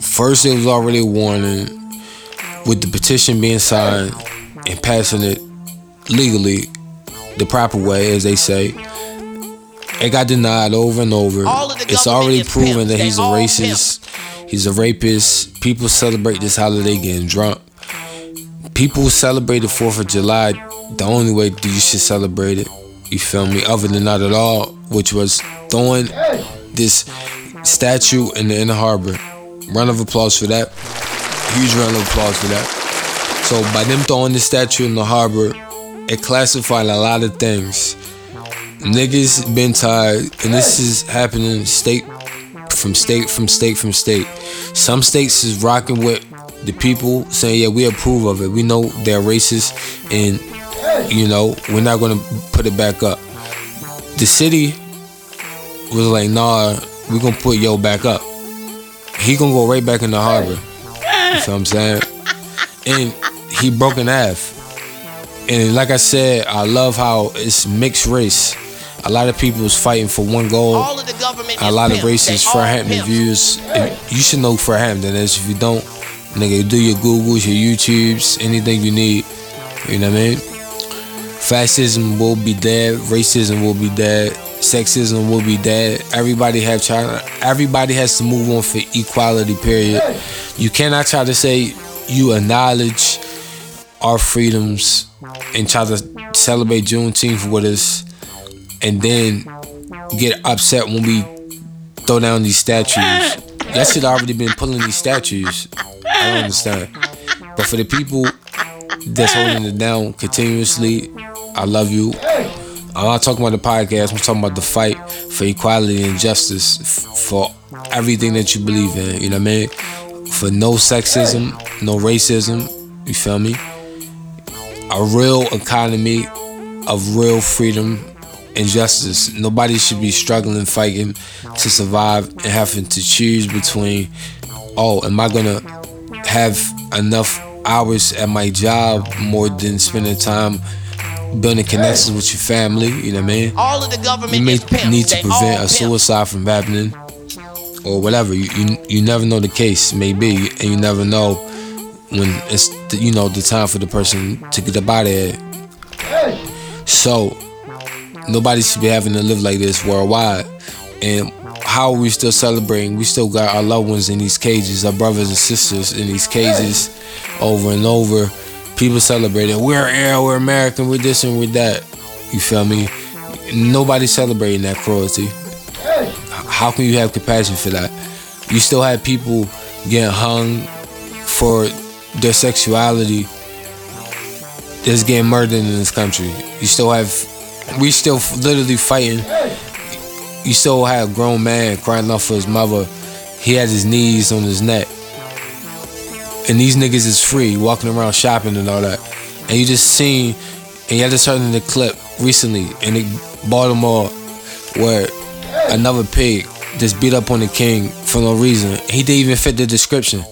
First, it was already a warning with the petition being signed and passing it legally the proper way, as they say. It got denied over and over. It's already proven that he's a racist. He's a rapist. People celebrate this holiday getting drunk. People celebrate the 4th of July the only way you should celebrate it. You feel me? Other than not at all, which was throwing this statue in the inner harbor. Round of applause for that. Huge round of applause for that. So by them throwing the statue in the harbor, it classified a lot of things. Niggas been tired, and this is happening state from state from state from state. Some states is rocking with the people saying, "Yeah, we approve of it. We know they're racist, and you know we're not gonna put it back up." The city was like, "Nah, we gonna put yo back up. He gonna go right back in the harbor." You know what I'm saying? And he broke in half. And like I said, I love how it's mixed race. A lot of people is fighting for one goal. a lot of races, Fred Hampton views. You should know Fred Hampton is. If you don't, nigga, do your Googles, your YouTubes, anything you need. You know what I mean? Fascism will be dead. Racism will be dead. Sexism will be dead. Everybody have try. Everybody has to move on for equality. Period. You cannot try to say you acknowledge our freedoms and try to celebrate Juneteenth with us, and then get upset when we throw down these statues. That should already been pulling these statues. I don't understand. But for the people that's holding it down continuously, I love you. I'm not talking about the podcast. I'm talking about the fight for equality and justice for everything that you believe in. You know what I mean? For no sexism, no racism. You feel me? A real economy of real freedom and justice. Nobody should be struggling, fighting to survive, and having to choose between, oh, am I gonna have enough hours at my job more than spending time building connections with your family? You know what I mean? All of the government You may need to prevent a suicide from happening, or whatever. You, you you never know the case may be, and you never know when it's the, you know the time for the person to get up out of here. So nobody should be having to live like this worldwide. And how are we still celebrating? We still got our loved ones in these cages, our brothers and sisters in these cages over and over. People celebrating, we're air, we're American, we're this and we're that. You feel me? Nobody's celebrating that cruelty. How can you have compassion for that? You still have people getting hung for their sexuality that's getting murdered in this country. You still have, we still literally fighting. You saw have a grown man crying out for his mother. He had his knees on his neck. And these niggas is free, walking around shopping and all that. And you just seen, and you to turn in the clip recently in the Baltimore where Another pig just beat up on the king for no reason. He didn't even fit the description.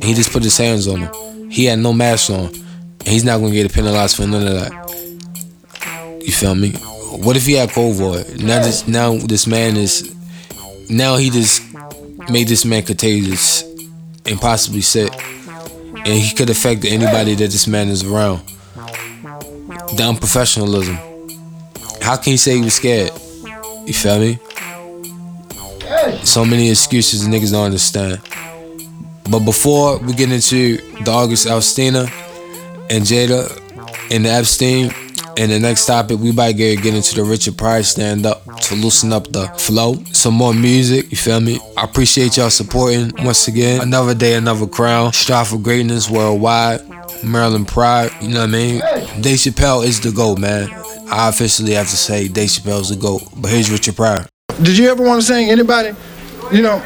He just put his hands on him. He had no mask on. And he's not gonna get penalized for none of that. You feel me? What if he had COVID? Now this now this man is now he just made this man contagious and possibly sick. And he could affect anybody that this man is around. The unprofessionalism. How can you say he was scared? You feel me? So many excuses niggas don't understand. But before we get into the August Alsina and Jada and the Epstein and the next topic, we about to get, into the Richard Pryor stand up to loosen up the flow. Some more music, you feel me? I appreciate y'all supporting once again. Another day, another crown. Strive for greatness worldwide. Maryland Pride, you know what I mean? Dave Chappelle is the GOAT, man. I officially have to say Dave Chappelle is the GOAT. But here's Richard Pryor. Did you ever want to sing? Anybody? You know,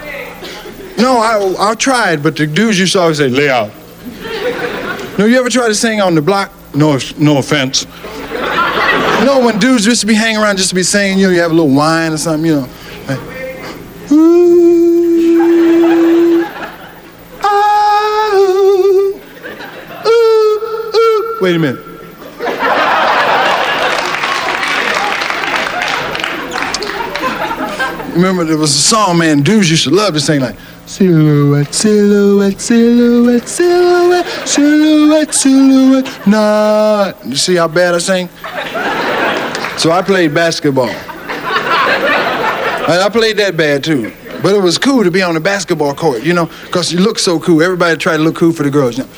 no, I, I tried, but the dudes used to always say, lay out. No, you ever try to sing on the block? No, no offense. You know, when dudes used to be hanging around just to be singing, you know, you have a little wine or something, you know. Like, ooh, ah, ooh, ooh, ooh. Wait a minute. Remember, there was a song, man, dudes used to love to sing like, Silhouette, silhouette, silhouette, silhouette, silhouette, silhouette, nah. You see how bad I sing? So I played basketball. And I played that bad too. But it was cool to be on the basketball court, you know, because you look so cool. Everybody tried to look cool for the girls. You know?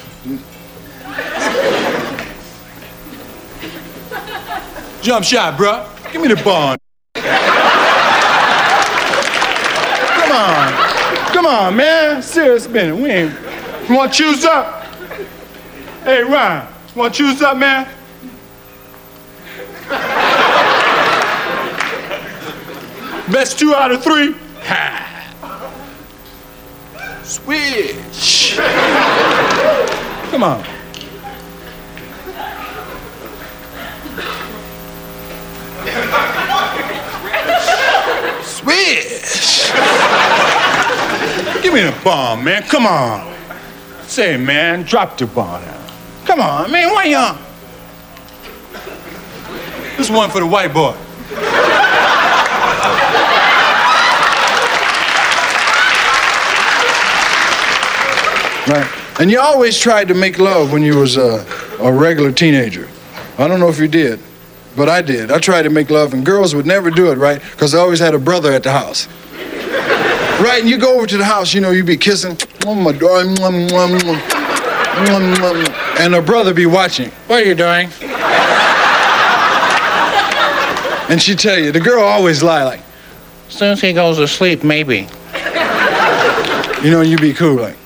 Jump shot, bro. Give me the ball. Come on. Come on, man. Serious minute. We ain't. You want choose up? Hey, Ryan. Want to choose up, man? Best two out of three? Ha. Switch. Come on. Switch. Give me the bomb, man. Come on. Say, man, drop the ball down. Come on, man. Why y'all? This one for the white boy. Right. And you always tried to make love when you was a, a regular teenager. I don't know if you did, but I did. I tried to make love, and girls would never do it, right? Because I always had a brother at the house. Right, and you go over to the house, you know, you'd be kissing, oh my darling, mwah, mwah, mwah, mwah, mwah, and her brother be watching. What are you doing? And she tell you, the girl always lie like, as soon as he goes to sleep, maybe. You know, you be cool like,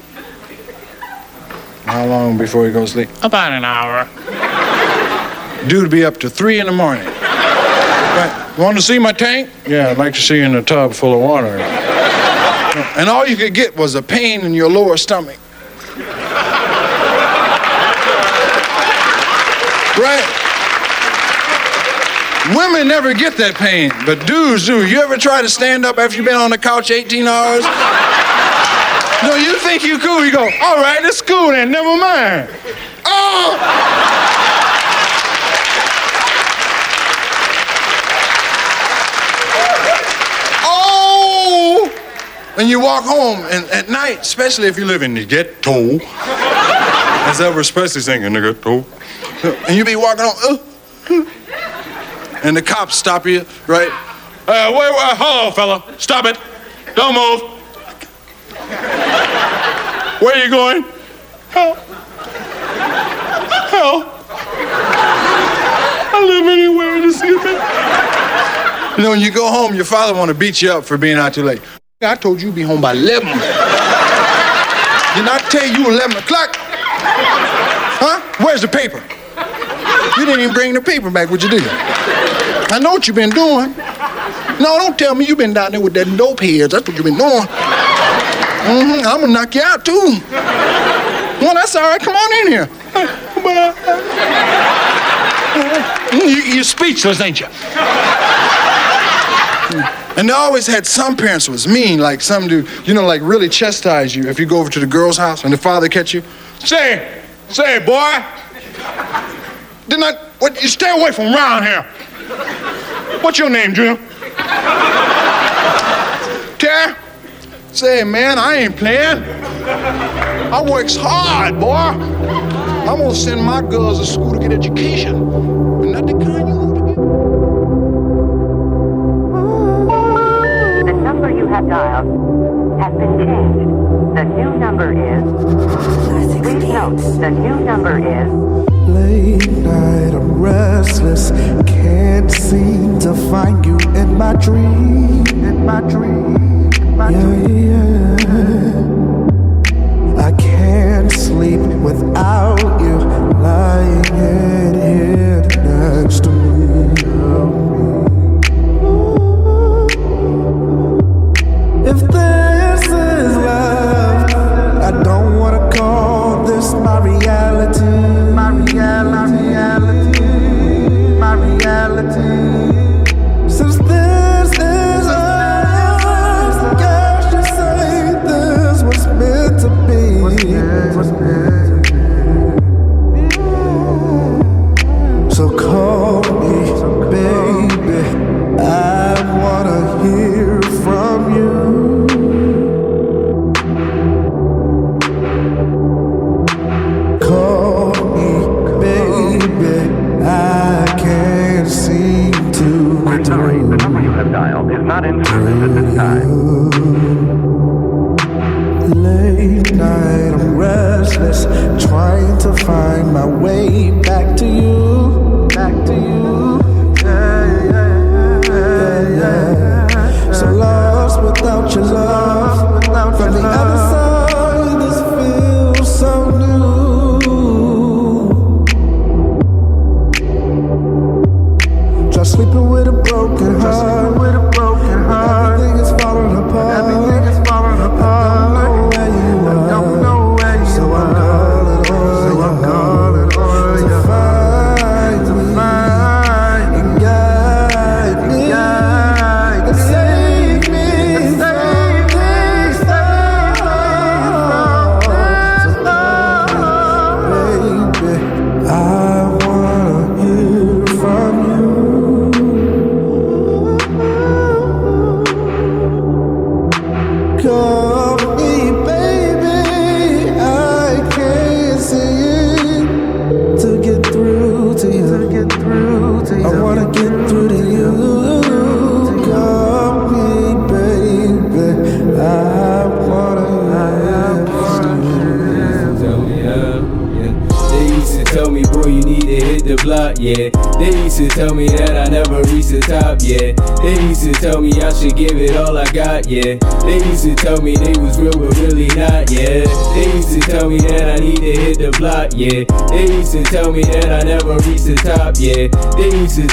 how long before he goes to sleep? About an hour. Dude be up to three in the morning. Right. Want to see my tank? Yeah, I'd like to see you in a tub full of water. And all you could get was a pain in your lower stomach. Right? Women never get that pain, but dudes do. You ever try to stand up after you've been on the couch 18 hours? No, you think you cool. You go, all right, it's cool then, never mind. Oh! Oh! And you walk home, and at night, especially if you live in the ghetto, as ever, especially saying in the ghetto, and you be walking home, uh, and the cops stop you, right? Uh, wait, wait, hello, fella, stop it, don't move. Where are you going? Hell. Hell. I live anywhere in the city. You know, when you go home, your father want to beat you up for being out too late. I told you to be home by 11. Didn't I tell you 11 o'clock? Huh? Where's the paper? You didn't even bring the paper back, what you do? I know what you've been doing. No, don't tell me you've been down there with that dope heads. That's what you've been doing. Mm-hmm. I'm gonna knock you out too. Well, that's all right. Come on in here. You, you're speechless, ain't you? And they always had some parents who was mean, like some dude, you know, like really chastise you if you go over to the girl's house and the father catch you. Say, say, boy. Did not, what, you stay away from around here. What's your name, Jim? Care? Say, man, I ain't playing. I works hard, boy. I'm gonna send my girls to school to get education, but not the kind you want to get. The number you have dialed has been changed. The new number is. Please note, the new number is. Late night, I'm restless. Can't seem to find you in my dream. In my dream. My yeah, dream. yeah. I can't sleep without you lying in here next to me. If this is love, I don't wanna call this. My reality,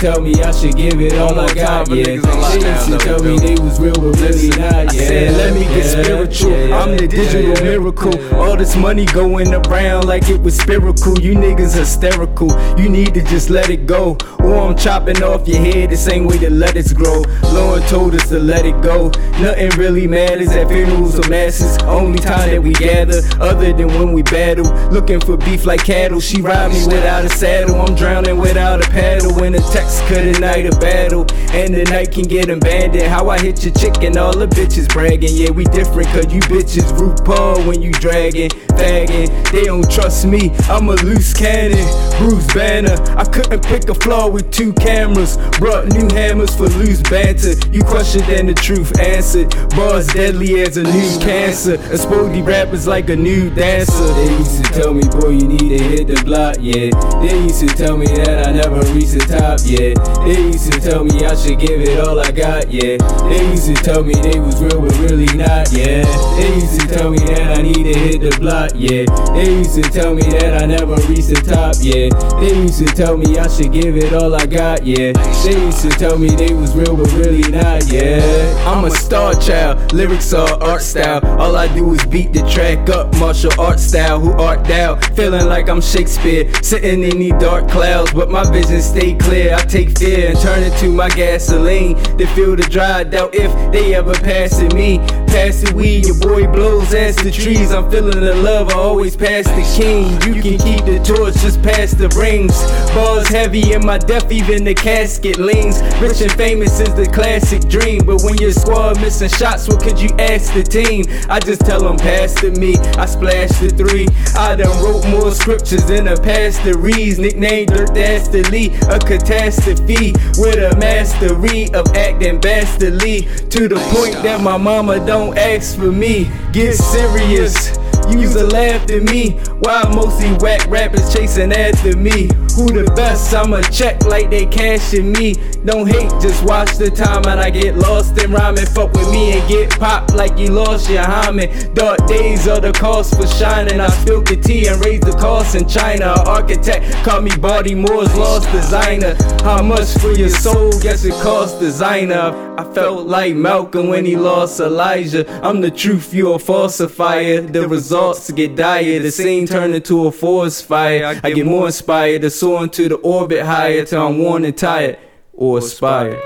tell me I should give it all I got, yeah. They used to tell me they was real, but really not, yeah. Said, let me get spiritual. I'm the digital miracle. All this money going around like it was spiritual. You niggas hysterical. You need to just let it go. Or I'm chopping off your head the same way the lettuce grow. Lord told us to let it go. Nothing really matters at funerals or masses. Only time that we gather, other than when we battle. Looking for beef like cattle. She ride me without a saddle. I'm drowning without a paddle. When a text could ignite a battle. And the night can get abandoned. How I hit your chick and all the bitches bragging. Yeah, we different cause you bitches RuPaul when you dragging, fagging. They don't trust me, I'm a loose cannon. Bruce Banner, I couldn't pick a flaw with two cameras. Brought new hammers for loose banter. You crusher than the truth answered. Bars deadly as a new cancer. Explode the rappers like a new dancer. They used to tell me, boy, you need to hit the block, yeah. They used to tell me that I never reach the top, yeah. They used to tell me I should give it all I got, yeah. They used to tell me they was real, but really not, yeah. They used to tell me that I need to hit the block, yeah. They used to tell me that I never reach the top, yeah. They used to tell me I should give it all I got, yeah. They used to tell me they was real, but really not, yeah. I'm a star child, lyrics are art style. All I do is beat the track up, martial art style. Who art thou? Feeling like I'm Shakespeare, sitting in these dark clouds, but my vision stay clear. I take fear and turn it to my gasoline. They feel the dry doubt if they ever pass it me. Pass the weed, your boy blows ass the trees. I'm feeling the love, I always pass the king. You can keep the torch, just pass the rings. Balls heavy in my even the casket leans. Rich and famous is the classic dream. But when your squad missing shots, what could you ask the team? I just tell them pass to me. I splash the three. I done wrote more scriptures than a pastor reads. Nicknamed Dirt Dastardly, a catastrophe with a mastery of acting bastardly to the point that my mama don't ask for me. Get serious. Use a laugh at me. Why mostly whack rappers chasing after me? Who the best? I'ma check like they cashing me. Don't hate, just watch the time and I get lost in rhyming. Fuck with me and get popped like you lost your hymen. Dark days are the cost for shining. I spilled the tea and raised the cost in China. Architect call me Baltimore's lost designer. How much for your soul? Guess it cost designer. I felt like Malcolm when he lost Elijah. I'm the truth, you a falsifier. The results get dire. The scene turn into a forest fire. I get more inspired to soar into the orbit higher till I'm worn and tired or aspire. la.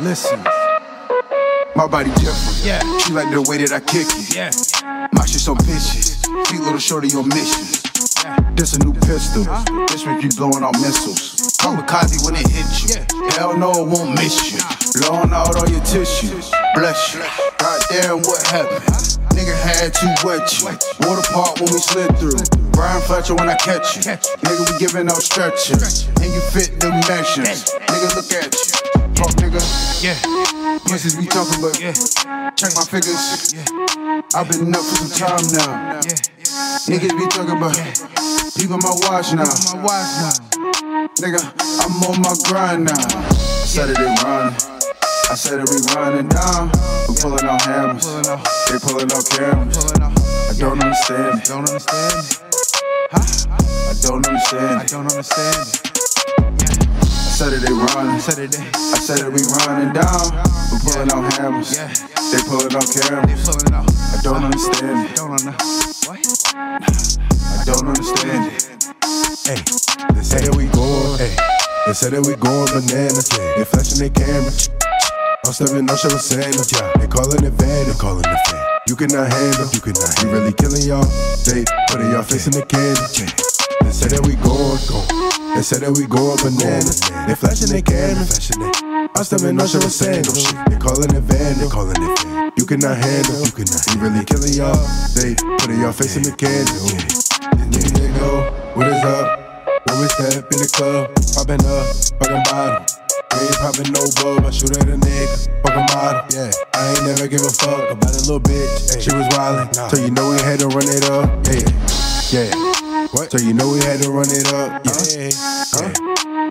Listen. My body different. Yeah. She like the way that I kick it. Yeah. My shit so bitches. Sweet little shorty on mission. This a new pistol. This make you blowing out missiles. Kamikaze when it hit you. Hell no, it won't miss you. Blowing out all your tissues. Bless you. Goddamn, what happened? Nigga had to wet you. Water park when we slid through. Brian Fletcher when I catch you. Nigga, we giving out stretches. And you fit the measures. Nigga, look at you. Talk, nigga. Yeah. Pussies be talking, but check my figures. I've been up for some time now. Niggas be talking about people my watch now. My watch now. Nigga, I'm on my grind now. Saturday running. I said it, we running down. We pulling out hammers. They pulling out cameras. I don't understand it. Don't understand. I don't understand it. I don't understand it. I said it, they running. I said it, we running down. We pulling out hammers. They pulling out cameras. I don't understand it. I don't understand it. Hey, they say that we going, hey, they say that we going bananas. They flashing their cameras. I'm stepping on show sandals, yeah. They calling it van, they calling it fan. You cannot handle, you cannot. You really killing y'all. They putting y'all face in the candy. They say that we going, go. They say that we going bananas. They flashing their cameras. I'm stepping on show sandals. They calling it van, they calling it fan. You cannot handle, you cannot. You really killing y'all. They putting y'all face in the candle. candy. Nigga, they go, what is up? When we step in the club, popping up, fucking bottom. We ain't no bub, I shoot at a nigga, fucking model. Yeah, I ain't never give a fuck about a little bitch. She was wildin', so you know we had to run it up. Yeah, yeah. What? So you know we had to run it up. Yeah, huh?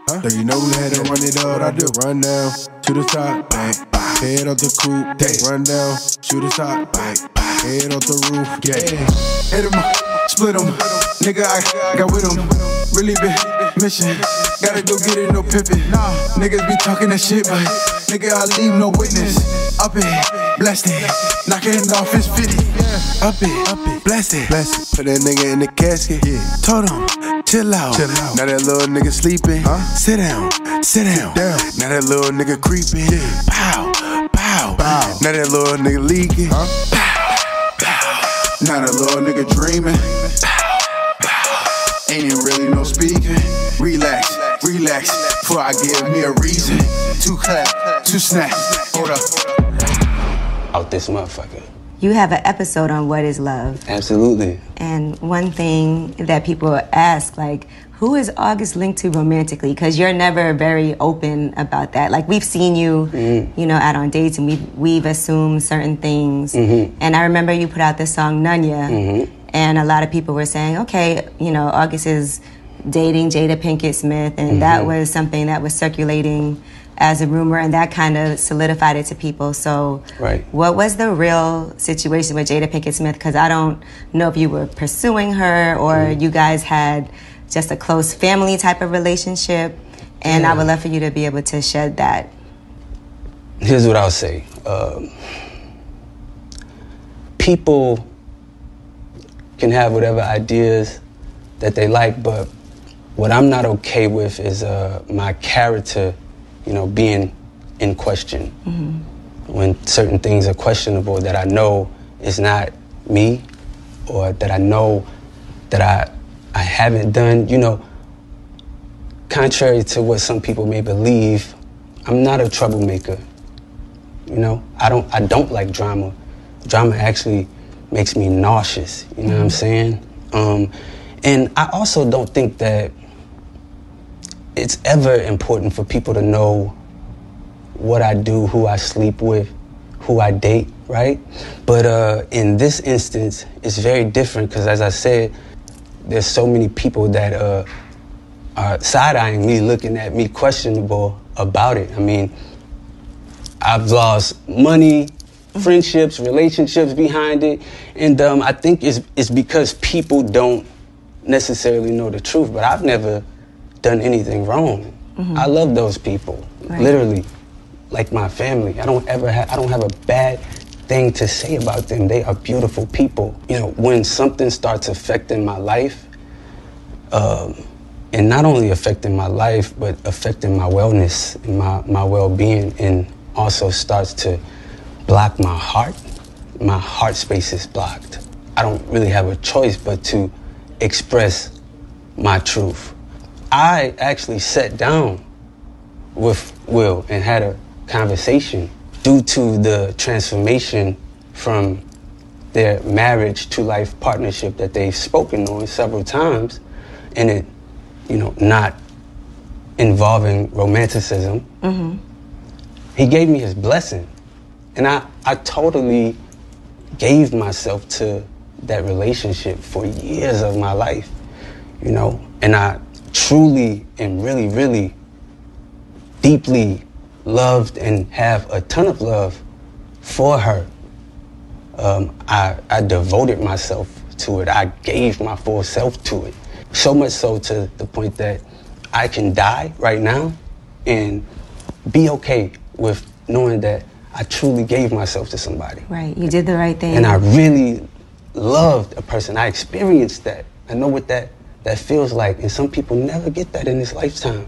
Huh? So you know we had to run it up. What I do? Run down to the top, bang, head off the coupe, run down, shoot the top, bang, head off the roof. Yeah, Hit him, split him. Nigga, I got with him. Really big mission. Gotta go get it, no pippin'. Nah, niggas be talking that shit, but nigga, I leave no witness. Up it, blessed it, knocking off his 50. Up it, up it, bless it, bless it. Put that nigga in the casket. Yeah. Told him, chill out. chill out. Now that little nigga sleeping. Huh? Sit down, sit down. down. Now that little nigga creeping. Yeah. Pow, pow, pow. Now that little nigga leaking. Huh? Pow, pow. Now that little nigga dreaming. Ain't even really no speaking. Relax, relax, before I give me a reason. Two clap, two snap. Hold up. Out this motherfucker. You have an episode on what is love. Absolutely. And one thing that people ask, like, who is August linked to romantically? Because you're never very open about that. Like we've seen you, Mm-hmm. you know, out on dates, and we've we've assumed certain things. Mhm. And I remember you put out the song Nunya, Mhm. and a lot of people were saying, okay, you know, August is dating Jada Pinkett Smith, and that Mhm. was something that was circulating as a rumor, and that kind of solidified it to people. So, Right. what was the real situation with Jada Pinkett Smith? Because I don't know if you were pursuing her or Mm. you guys had just a close family type of relationship. And I would love for you to be able to shed that. Here's what I'll say. um, people can have whatever ideas that they like, but what I'm not okay with is uh, my character, you know, being in question. When certain things are questionable that I know is not me, or that I know that I I haven't done, you know, contrary to what some people may believe, I'm not a troublemaker. You know, I don't I don't like drama. Drama actually makes me nauseous. You know what I'm saying? Um, and I also don't think that it's ever important for people to know what I do, who I sleep with, who I date, right? But uh, in this instance, it's very different because, as I said, there's so many people that uh, are side eyeing me, looking at me questionable about it. I mean, I've lost money, friendships, relationships behind it, and um, I think it's it's because people don't necessarily know the truth. But I've never done anything wrong. Mhm. I love those people, Right. literally, like my family. I don't ever have I don't have a bad thing to say about them. They are beautiful people. You know, when something starts affecting my life, um, and not only affecting my life, but affecting my wellness and my, my well being, and also starts to block my heart. My heart space is blocked. I don't really have a choice but to express my truth. I actually sat down with Will and had a conversation due to the transformation from their marriage to life partnership that they've spoken on several times and it you know not involving romanticism Mm-hmm. he gave me his blessing and i i totally gave myself to that relationship for years of my life you know and i truly and really really deeply loved and have a ton of love for her um, I, I devoted myself to it i gave my full self to it so much so to the point that i can die right now and be okay with knowing that i truly gave myself to somebody Right. You did the right thing. and I really loved a person. I experienced that. I know what that that feels like, and some people never get that in this lifetime.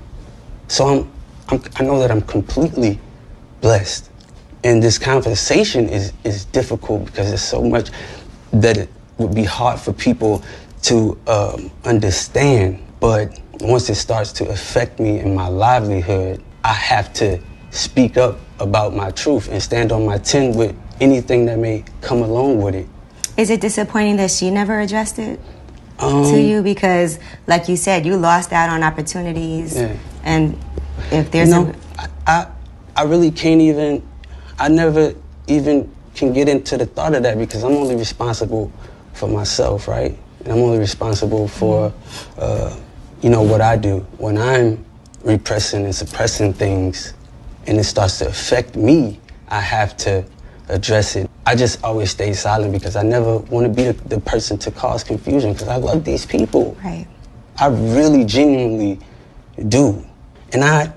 So I'm, I'm I know that I'm completely blessed. And this conversation is is difficult because there's so much that it would be hard for people to um, understand. But once it starts to affect me in my livelihood, I have to speak up about my truth and stand on my ten with anything that may come along with it. Is it disappointing that she never addressed it Um, to you? Because, like you said, you lost out on opportunities. Yeah. And if there's you know, a. I, I really can't even, I never even can get into the thought of that because I'm only responsible for myself, right? And I'm only responsible for, uh, you know, what I do. When I'm repressing and suppressing things and it starts to affect me, I have to address it. I just always stay silent because I never want to be the, the person to cause confusion because I love these people. Right. I really genuinely do. And I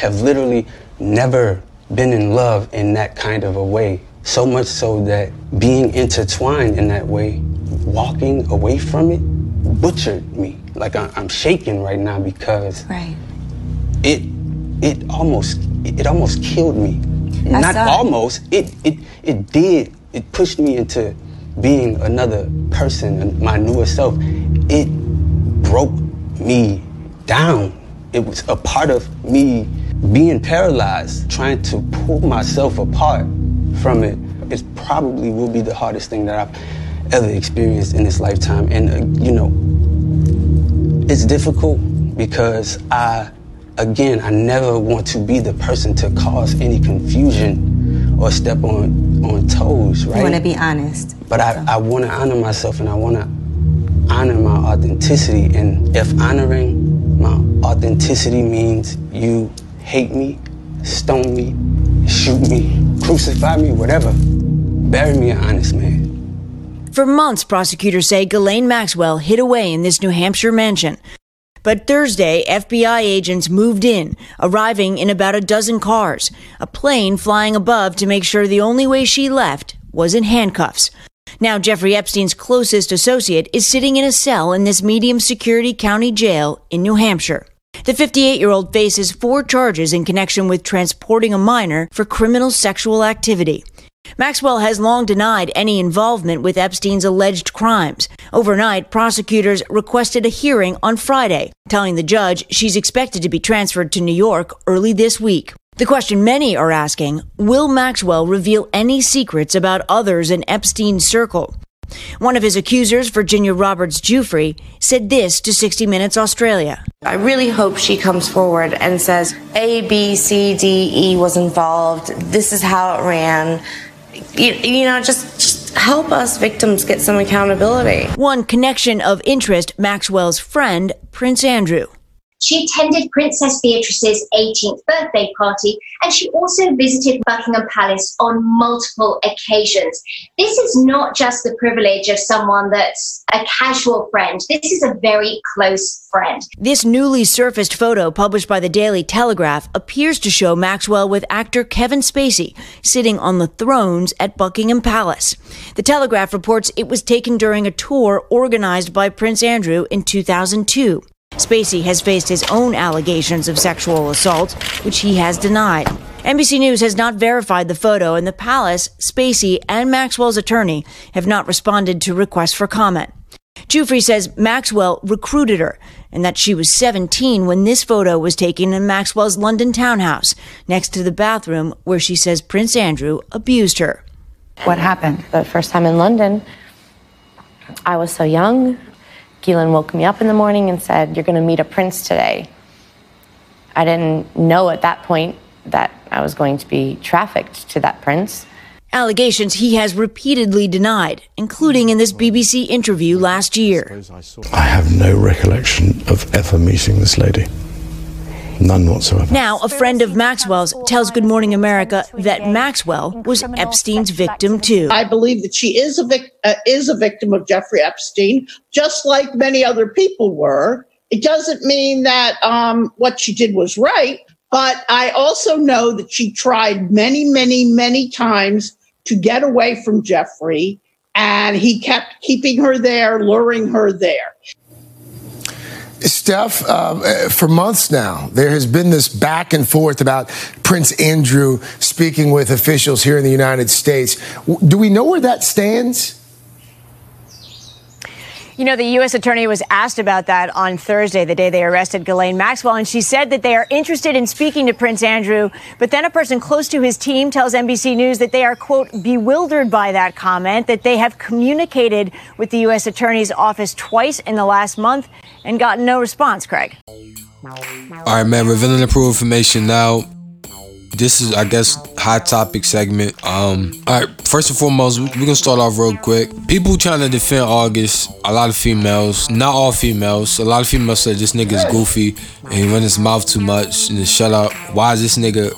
have literally never been in love in that kind of a way. So much so that being intertwined in that way, walking away from it, butchered me. Like I, I'm shaking right now because Right. it it almost it almost killed me. I Not it. almost. It it it did. It pushed me into being another person, my newer self. It broke me down. It was a part of me being paralyzed, trying to pull myself apart from it. It probably will be the hardest thing that I've ever experienced in this lifetime. And, uh, you know, it's difficult because I, again, I never want to be the person to cause any confusion or step on, on toes, right? You want to be honest. But I, I want to honor myself and I want to honor my authenticity. And if honoring my authenticity means you hate me, stone me, shoot me, crucify me, whatever, bury me an honest man. For months, prosecutors say Ghislaine Maxwell hid away in this New Hampshire mansion. But Thursday, FBI agents moved in, arriving in about a dozen cars, a plane flying above to make sure the only way she left was in handcuffs. Now, Jeffrey Epstein's closest associate is sitting in a cell in this medium security county jail in New Hampshire. The 58 year old faces four charges in connection with transporting a minor for criminal sexual activity. Maxwell has long denied any involvement with Epstein's alleged crimes. Overnight, prosecutors requested a hearing on Friday, telling the judge she's expected to be transferred to New York early this week. The question many are asking will Maxwell reveal any secrets about others in Epstein's circle? One of his accusers, Virginia Roberts Giuffre, said this to 60 Minutes Australia. I really hope she comes forward and says A, B, C, D, E was involved. This is how it ran. You, you know, just, just help us victims get some accountability. One connection of interest Maxwell's friend, Prince Andrew. She attended Princess Beatrice's 18th birthday party and she also visited Buckingham Palace on multiple occasions. This is not just the privilege of someone that's a casual friend, this is a very close friend. This newly surfaced photo published by the Daily Telegraph appears to show Maxwell with actor Kevin Spacey sitting on the thrones at Buckingham Palace. The Telegraph reports it was taken during a tour organized by Prince Andrew in 2002. Spacey has faced his own allegations of sexual assault, which he has denied. NBC News has not verified the photo, and the palace, Spacey, and Maxwell's attorney have not responded to requests for comment. Giuffre says Maxwell recruited her and that she was 17 when this photo was taken in Maxwell's London townhouse, next to the bathroom where she says Prince Andrew abused her. What happened? The first time in London, I was so young. Ghislaine woke me up in the morning and said, You're going to meet a prince today. I didn't know at that point that I was going to be trafficked to that prince. Allegations he has repeatedly denied, including in this BBC interview last year. I have no recollection of ever meeting this lady. None whatsoever. Now, a friend of Maxwell's tells Good Morning America that Maxwell was Epstein's victim too. I believe that she is a vic- uh, is a victim of Jeffrey Epstein, just like many other people were. It doesn't mean that um, what she did was right, but I also know that she tried many, many, many times to get away from Jeffrey, and he kept keeping her there, luring her there. Steph, uh, for months now, there has been this back and forth about Prince Andrew speaking with officials here in the United States. Do we know where that stands? You know, the U.S. attorney was asked about that on Thursday, the day they arrested Ghislaine Maxwell, and she said that they are interested in speaking to Prince Andrew. But then a person close to his team tells NBC News that they are, quote, bewildered by that comment, that they have communicated with the U.S. attorney's office twice in the last month and gotten no response, Craig. All right, man, revealing the proof information now this is I guess hot topic segment. Um, all right, first and foremost, we're gonna start off real quick. People trying to defend August. A lot of females, not all females. A lot of females said this nigga's goofy and he run his mouth too much and shut up. Why is this nigga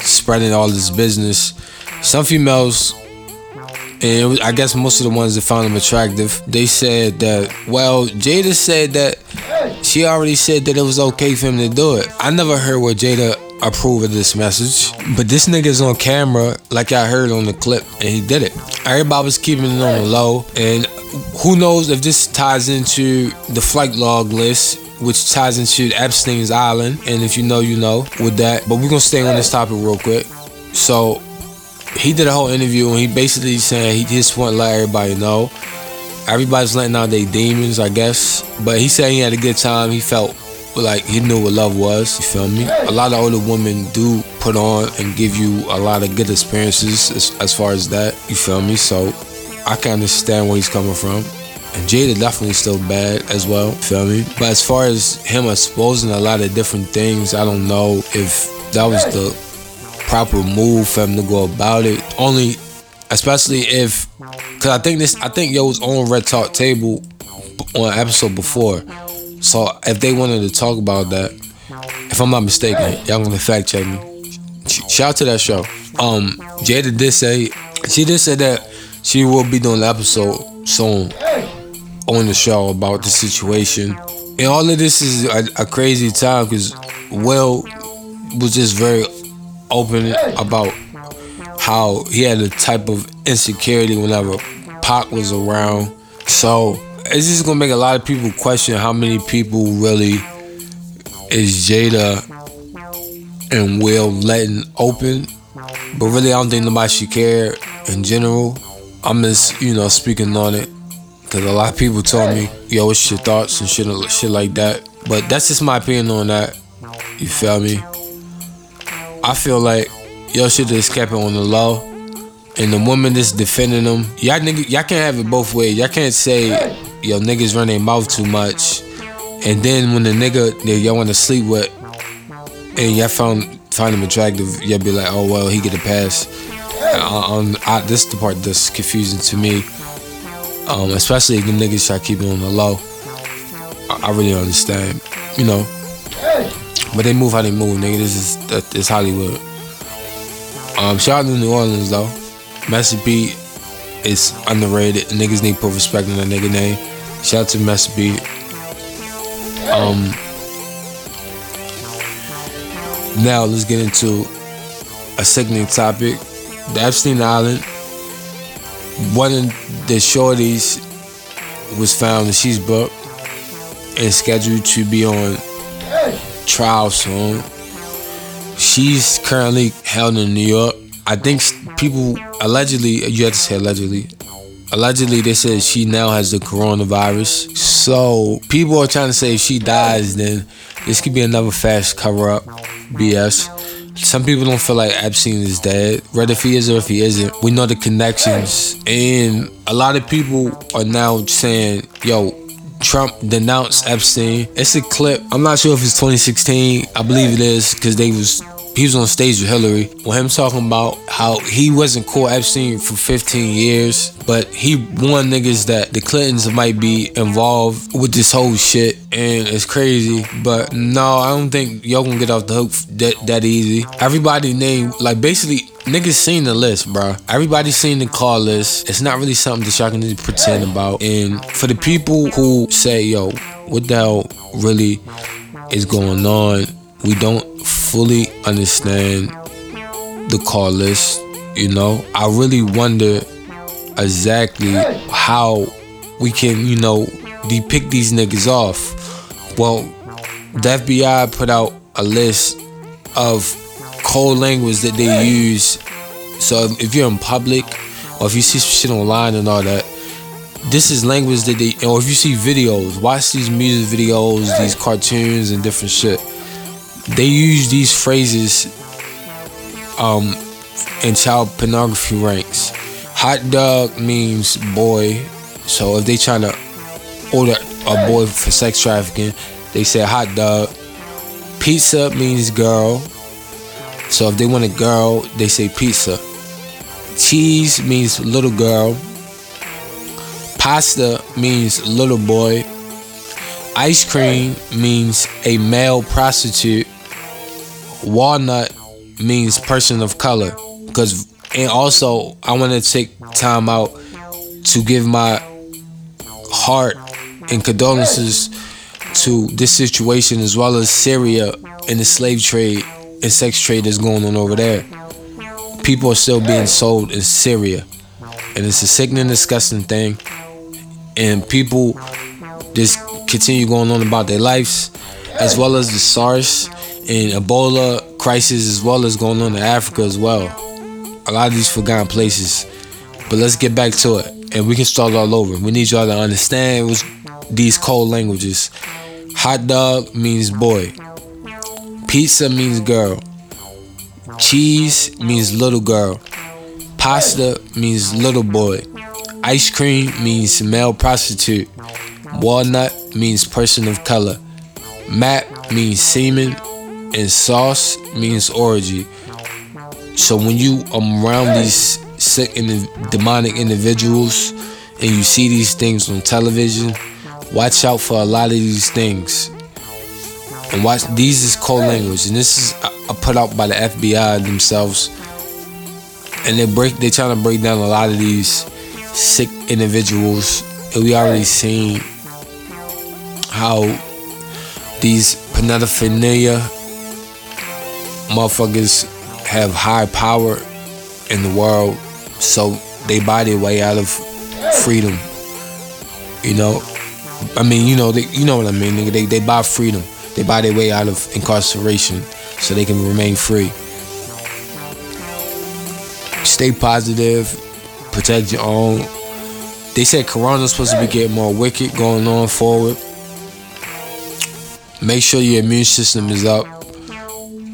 spreading all this business? Some females. And was, I guess most of the ones that found him attractive, they said that, well, Jada said that she already said that it was okay for him to do it. I never heard what Jada approve of this message. But this nigga's on camera, like I heard on the clip, and he did it. Everybody was keeping it on the low, and who knows if this ties into the flight log list. Which ties into Epstein's Island, and if you know, you know with that. But we're gonna stay on this topic real quick. So, he did a whole interview, and he basically saying he just want to let everybody know. Everybody's letting out their demons, I guess. But he said he had a good time. He felt like he knew what love was. You feel me? A lot of older women do put on and give you a lot of good experiences as, as far as that. You feel me? So I can understand where he's coming from. And Jada definitely still bad as well. Feel me? But as far as him exposing a lot of different things, I don't know if that was the proper move for him to go about it. Only, especially if, cause I think this, I think yo was on Red Talk Table on episode before. So if they wanted to talk about that, if I'm not mistaken, y'all gonna fact check me. Shout out to that show. Um, Jada did say she did say that she will be doing an episode soon on the show about the situation And all of this is a, a crazy time because Will was just very open about how he had a type of insecurity whenever Pac was around. So it's just gonna make a lot of people question how many people really is Jada and Will letting open. But really, I don't think nobody should care in general. I'm just, you know, speaking on it because a lot of people told me, "Yo, what's your thoughts and shit, shit like that." But that's just my opinion on that. You feel me? I feel like y'all should just kept it on the low. And the woman that's defending them, y'all nigga, y'all can't have it both ways. Y'all can't say, yo, niggas run their mouth too much. And then when the nigga that y'all want to sleep with, and y'all found find him attractive, y'all be like, oh well, he get a pass. Um, I, this is the part that's confusing to me. Um, especially if the niggas try to keep on the low. I, I really don't understand, you know. But they move how they move, nigga. This is that is Hollywood. Um, shout out to New Orleans though. Master P is underrated. Niggas need put respect on that nigga name. Shout out to P. Um, now let's get into a sickening topic. The Epstein Island. One of the shorties was found and she's booked and scheduled to be on trial soon. She's currently held in New York. I think people allegedly, you have to say allegedly. Allegedly, they said she now has the coronavirus. So people are trying to say if she dies, then this could be another fast cover up BS. Some people don't feel like Epstein is dead, whether if he is or if he isn't. We know the connections, and a lot of people are now saying, "Yo, Trump denounced Epstein." It's a clip. I'm not sure if it's 2016. I believe it is because they was he was on stage with Hillary. With him talking about how he wasn't cool Epstein for 15 years, but he warned niggas that the Clintons might be involved with this whole shit, and it's crazy. But no, I don't think y'all gonna get off the hook that that easy. Everybody named like basically niggas seen the list, bro. Everybody seen the call list. It's not really something that y'all can just pretend about. And for the people who say, yo, what the hell really is going on? We don't fully understand the call list. You know, I really wonder exactly how we can, you know, depict these niggas off. Well, the FBI put out a list of code language that they use. So if you're in public or if you see shit online and all that, this is language that they, or if you see videos, watch these music videos, these cartoons and different shit. They use these phrases um, in child pornography ranks. Hot dog means boy, so if they trying to order a boy for sex trafficking, they say hot dog. Pizza means girl, so if they want a girl, they say pizza. Cheese means little girl. Pasta means little boy. Ice cream means a male prostitute. Walnut means person of color. Because, and also, I want to take time out to give my heart and condolences to this situation as well as Syria and the slave trade and sex trade that's going on over there. People are still being sold in Syria. And it's a sickening, disgusting thing. And people just continue going on about their lives, as well as the SARS and Ebola crisis, as well as going on in Africa as well. A lot of these forgotten places. But let's get back to it. And we can start all over. We need y'all to understand these cold languages. Hot dog means boy. Pizza means girl. Cheese means little girl. Pasta means little boy. Ice cream means male prostitute. Walnut means person of color. Map means semen. And sauce means orgy. So when you are around these sick and demonic individuals and you see these things on television, watch out for a lot of these things. And watch these is code language, and this is uh, put out by the FBI themselves. And they break, they trying to break down a lot of these sick individuals, and we already seen how these pedophilia motherfuckers have high power in the world, so they buy their way out of freedom. You know, I mean, you know, they, you know what I mean, nigga. They they buy freedom. They buy their way out of incarceration so they can remain free. Stay positive, protect your own. They said Corona's supposed to be getting more wicked going on forward. Make sure your immune system is up.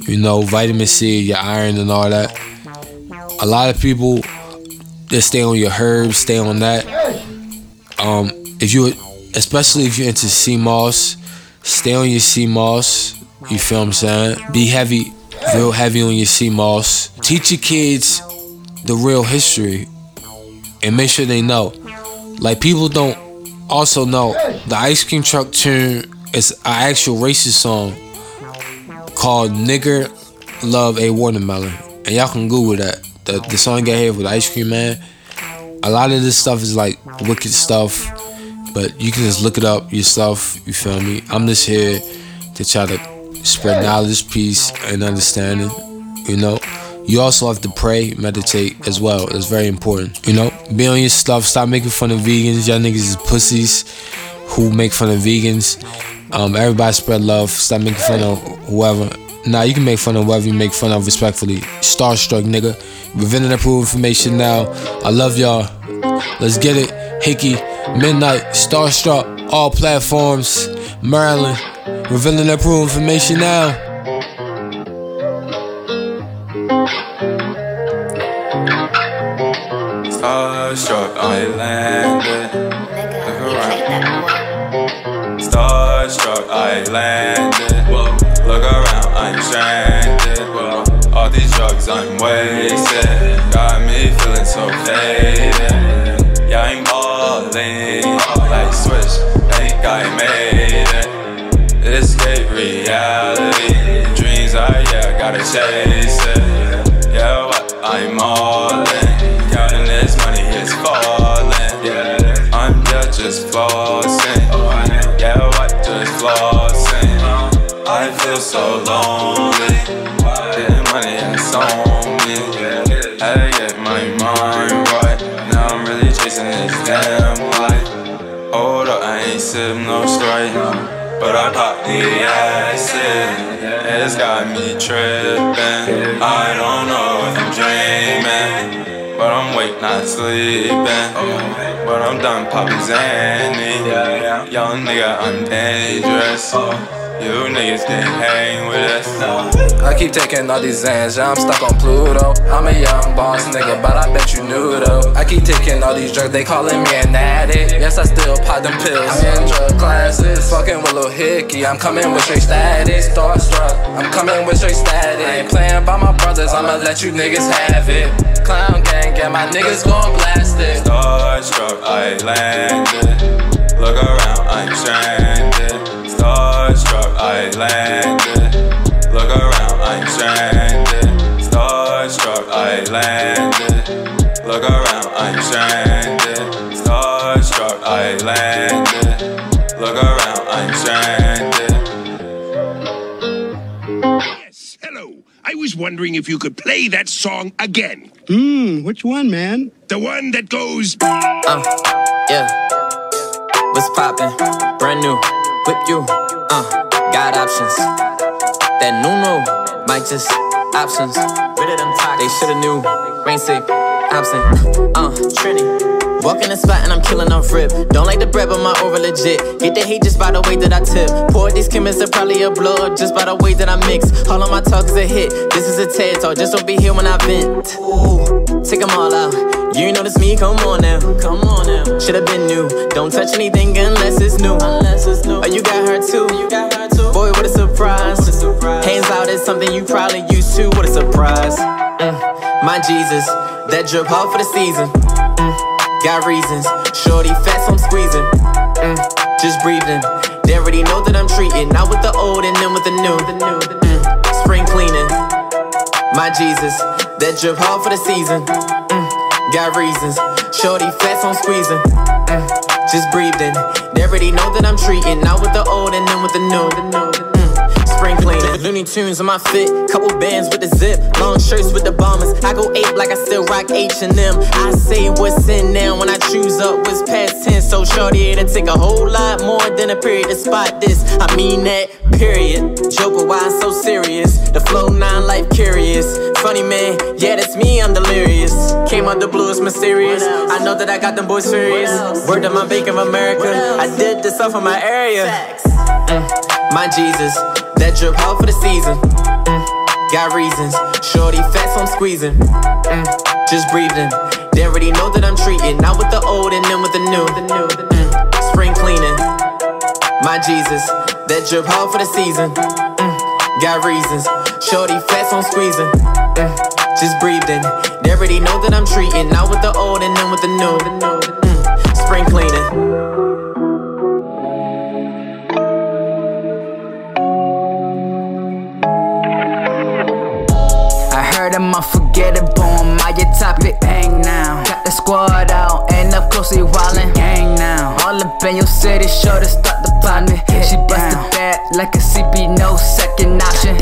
You know, vitamin C, your iron, and all that. A lot of people that stay on your herbs, stay on that. Um, if you, especially if you're into sea moss, stay on your sea moss. You feel what I'm saying? Be heavy, real heavy on your sea moss. Teach your kids the real history and make sure they know. Like people don't also know the ice cream truck tune is an actual racist song called Nigger Love a Watermelon. And y'all can Google that. The, the song got here with Ice Cream Man. A lot of this stuff is like wicked stuff, but you can just look it up yourself. You feel me? I'm just here to try to spread knowledge, peace, and understanding. You know, you also have to pray, meditate as well. It's very important. You know, be on your stuff. Stop making fun of vegans. Y'all niggas is pussies who make fun of vegans. Um, everybody spread love. Stop making fun of whoever. Nah, you can make fun of whoever you make fun of respectfully. Starstruck, nigga. Revealing approved information now. I love y'all. Let's get it. Hickey, Midnight, Starstruck, all platforms. Maryland. Revealing approved information now. Starstruck, I landed. Look around. Starstruck, I landed. Look around, I'm stranded. All these drugs, I'm wasted. Got me feeling so faded. Yeah, I'm balling like switch. Think I made it. Escape reality. Dreams, I yeah, gotta chase it. Yeah, what? I'm all in. Counting this money, it's falling. Yeah, I'm just, just flossing. Just flossing. I feel so lonely. Getting money that's on me. Had to get my mind right. Now I'm really chasing this damn life. Hold up, I ain't sip no straight. But I pop the acid. It's got me tripping. I don't know if I'm dreaming. Awake, not sleeping. But I'm done popping Zanny. Young nigga, I'm dangerous. Uh, You niggas can't hang with us. I keep taking all these Zans, yeah, I'm stuck on Pluto. I'm a young boss nigga, but I bet you knew though. I keep taking all these drugs, they calling me an addict. Yes, I still pop them pills. I'm in drug classes, fucking with Lil Hickey. I'm coming with straight status, starstruck. I'm coming with straight status. I ain't playing by my brothers, I'ma let you niggas have it. Clown gang, get my niggas gon' blast it. Starstruck, I landed. Look around, I'm stranded. Starstruck, I landed. Look around, I'm stranded. Starstruck, I landed. Look around, I'm stranded. Starstruck, I landed. Look around, I'm stranded. Hello. I was wondering if you could play that song again. Hmm, which one, man? The one that goes. Uh, yeah. What's poppin'? Brand new. Whip you. Uh, got options. That new no, might just options. They shoulda knew. Rain sick, absent. Uh, Trini. Walk in the spot and I'm killing off rip. Don't like the bread, but my over legit. Get the hate just by the way that I tip. Pour these chemists are probably a blow up just by the way that I mix. All of my talk is a hit. This is a TED talk, just don't be here when I vent. Ooh, take them all out. You notice me, come on now. Come on now. Should've been new. Don't touch anything unless it's new. Unless it's new. Oh, you got her too. You got her too. Boy, what a surprise. What a surprise. Hands out is something you probably used to. What a surprise. Mm, my Jesus, that drip hard for the season. Mm, got reasons. Shorty fat, so I'm squeezing. Mm, just breathing. They already know that I'm treating. Not with the old and then with the new. Mm, spring cleaning. My Jesus, that drip hard for the season. Mm, got reasons. Shorty fat, so I'm squeezing. Mm, just breathing. They already know that I'm treating, not with the old and then with the new. Spring cleaning, Looney Tunes on my fit, couple bands with the zip, long shirts with the bombers. I go ape like I still rock H and M. I say what's in now when I choose up what's past tense. So shorty, it'll take a whole lot more than a period to spot this. I mean that period. Joker, why so serious? The flow nine life curious. Funny man, yeah, that's me. I'm delirious. Came out the blue, it's mysterious. I know that I got them boys furious. Word to my Bank of America. I did this off of my area. Mm, my Jesus, that drip hard for the season. Mm, got reasons. Shorty fat, so I'm squeezing. Mm, just breathing. They already know that I'm treating, not with the old and then with the new. Mm, spring cleaning. My Jesus, that drip hard for the season. Mm, got reasons. Shorty fat, so I'm squeezing. Mm, just breathing. They already know that I'm treating, not with the old and then with the new. Mm, spring cleaning. I heard I'm unforgettable on my topic. Bang now. Got the squad out and up close we wildin'. Gang now. All up in your city, sure to start the partner. She busted back like a CB, no second option.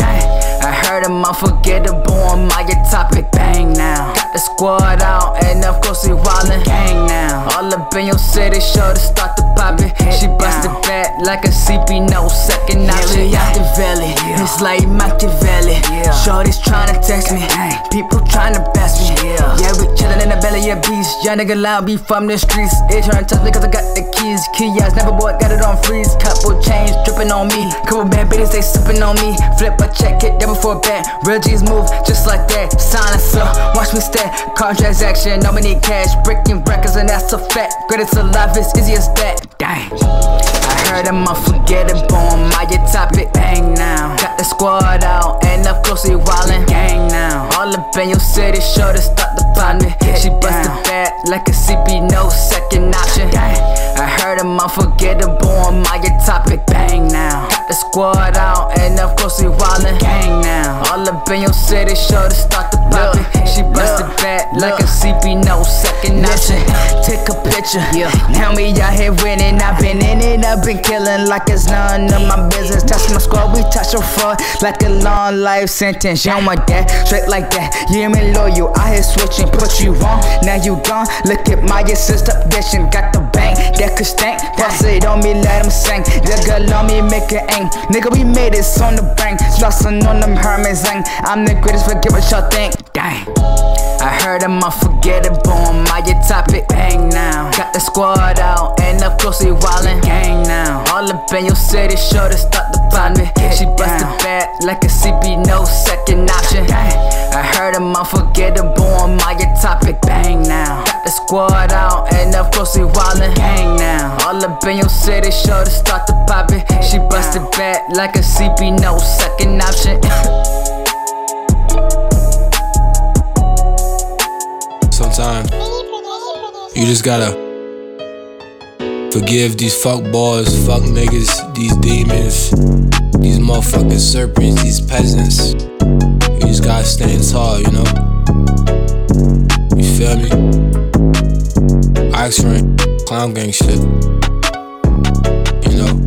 I heard him I'm unforgettable on my topic. Bang now. Got the squad out and up close we wildin'. Gang now. All up in your city, sure to start the poppin'. She busted back like a CB, no second option. Yeah, the valley. It's like Machiavelli. Yeah. Shorty's tryna text me. People tryna best me. Yeah, we chillin' in the belly of beast. Young nigga loud, be from the streets. It tryna touch me cause I got the keys. Key ass, never boy, got it on freeze. Couple chains drippin' on me. Couple bad bitches, they sippin' on me. Flip a check, it double for a bet. Real G's move just like that. Sign us up, watch me stay. Car transaction, no money cash. Breaking records, and that's a fact. Greatest alive, it's easy as that. Dang. I heard I'm unforgettable on my topic. Bang now. Got the squad out and up close we wildin'. Gang now. All up in your city, sure to start the partner. She busted back like a CP, no second option. I heard him, I'm unforgettable on my topic. Bang now. Got the squad out and up close we wildin'. Gang now. All up in your city, sure to start the poppin'. She busted back like a CP, no second option. Take a picture. Now me out here winning. I've been in it, I've been killing like it's none of my business. Touch my squad, we touch your fraud like a long life sentence. You don't want that, straight like that. You ain't me loyal, I here switching, put you on. Now you gone. Look at my assist up dishing, got the bang that could stank. Pass it on me, let him sing. Girl on me, make it aim. Nigga, we made it on the bank. Slossin' on them Hermes zang. I'm the greatest, forget what y'all think. Dang. I heard I'm unforgettable on my topic. Bang now. Got the squad out and up close we wildin'. Gang now. All up in your city, sure to start the partner. She busted back like a CP, no second option. I heard I'm unforgettable on my topic. Bang now. Got the squad out and up close we wildin'. Gang now. All up in your city, sure to start the poppin'. She busted back like a CP, no second option. *laughs* Sometimes you just gotta forgive these fuck boys, fuck niggas, these demons, these motherfucking serpents, these peasants. You just gotta stand tall, you know? You feel me? Oxford, clown gang shit. You know?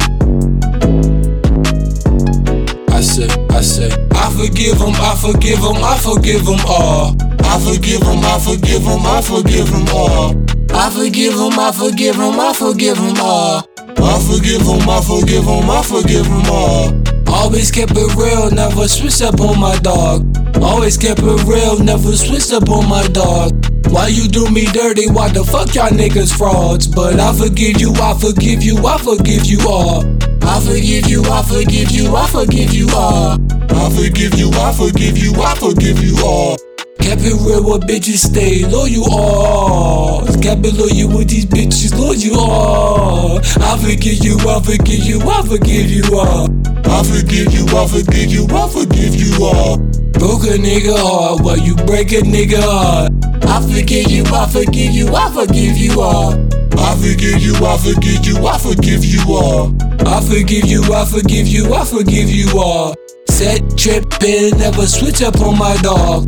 I say, I say, I forgive them, I forgive them, I forgive them all. I forgive them, I forgive them, I forgive them all. I forgive them, I forgive them, I forgive them all. I forgive them, I forgive them, I forgive them all. Always kept it real, never switched up on my dog. Always kept it real, never switched up on my dog. Why you do me dirty? Why the fuck y'all niggas frauds? But I forgive you, I forgive you, I forgive you all. I forgive you, I forgive you, I forgive you all. I forgive you, I forgive you, I forgive you all. Kept it real with bitches, stay loyal all. Kept it loyal with these bitches, loyal all. I forgive you, I forgive you, I forgive you all. I forgive you, I forgive you, I forgive you all. Broke a nigga heart while you break a nigga heart. I forgive you, I forgive you, I forgive you all. I forgive you, I forgive you, I forgive you all. I forgive you, I forgive you, I forgive you all. Set trippin', never switch up on my dog.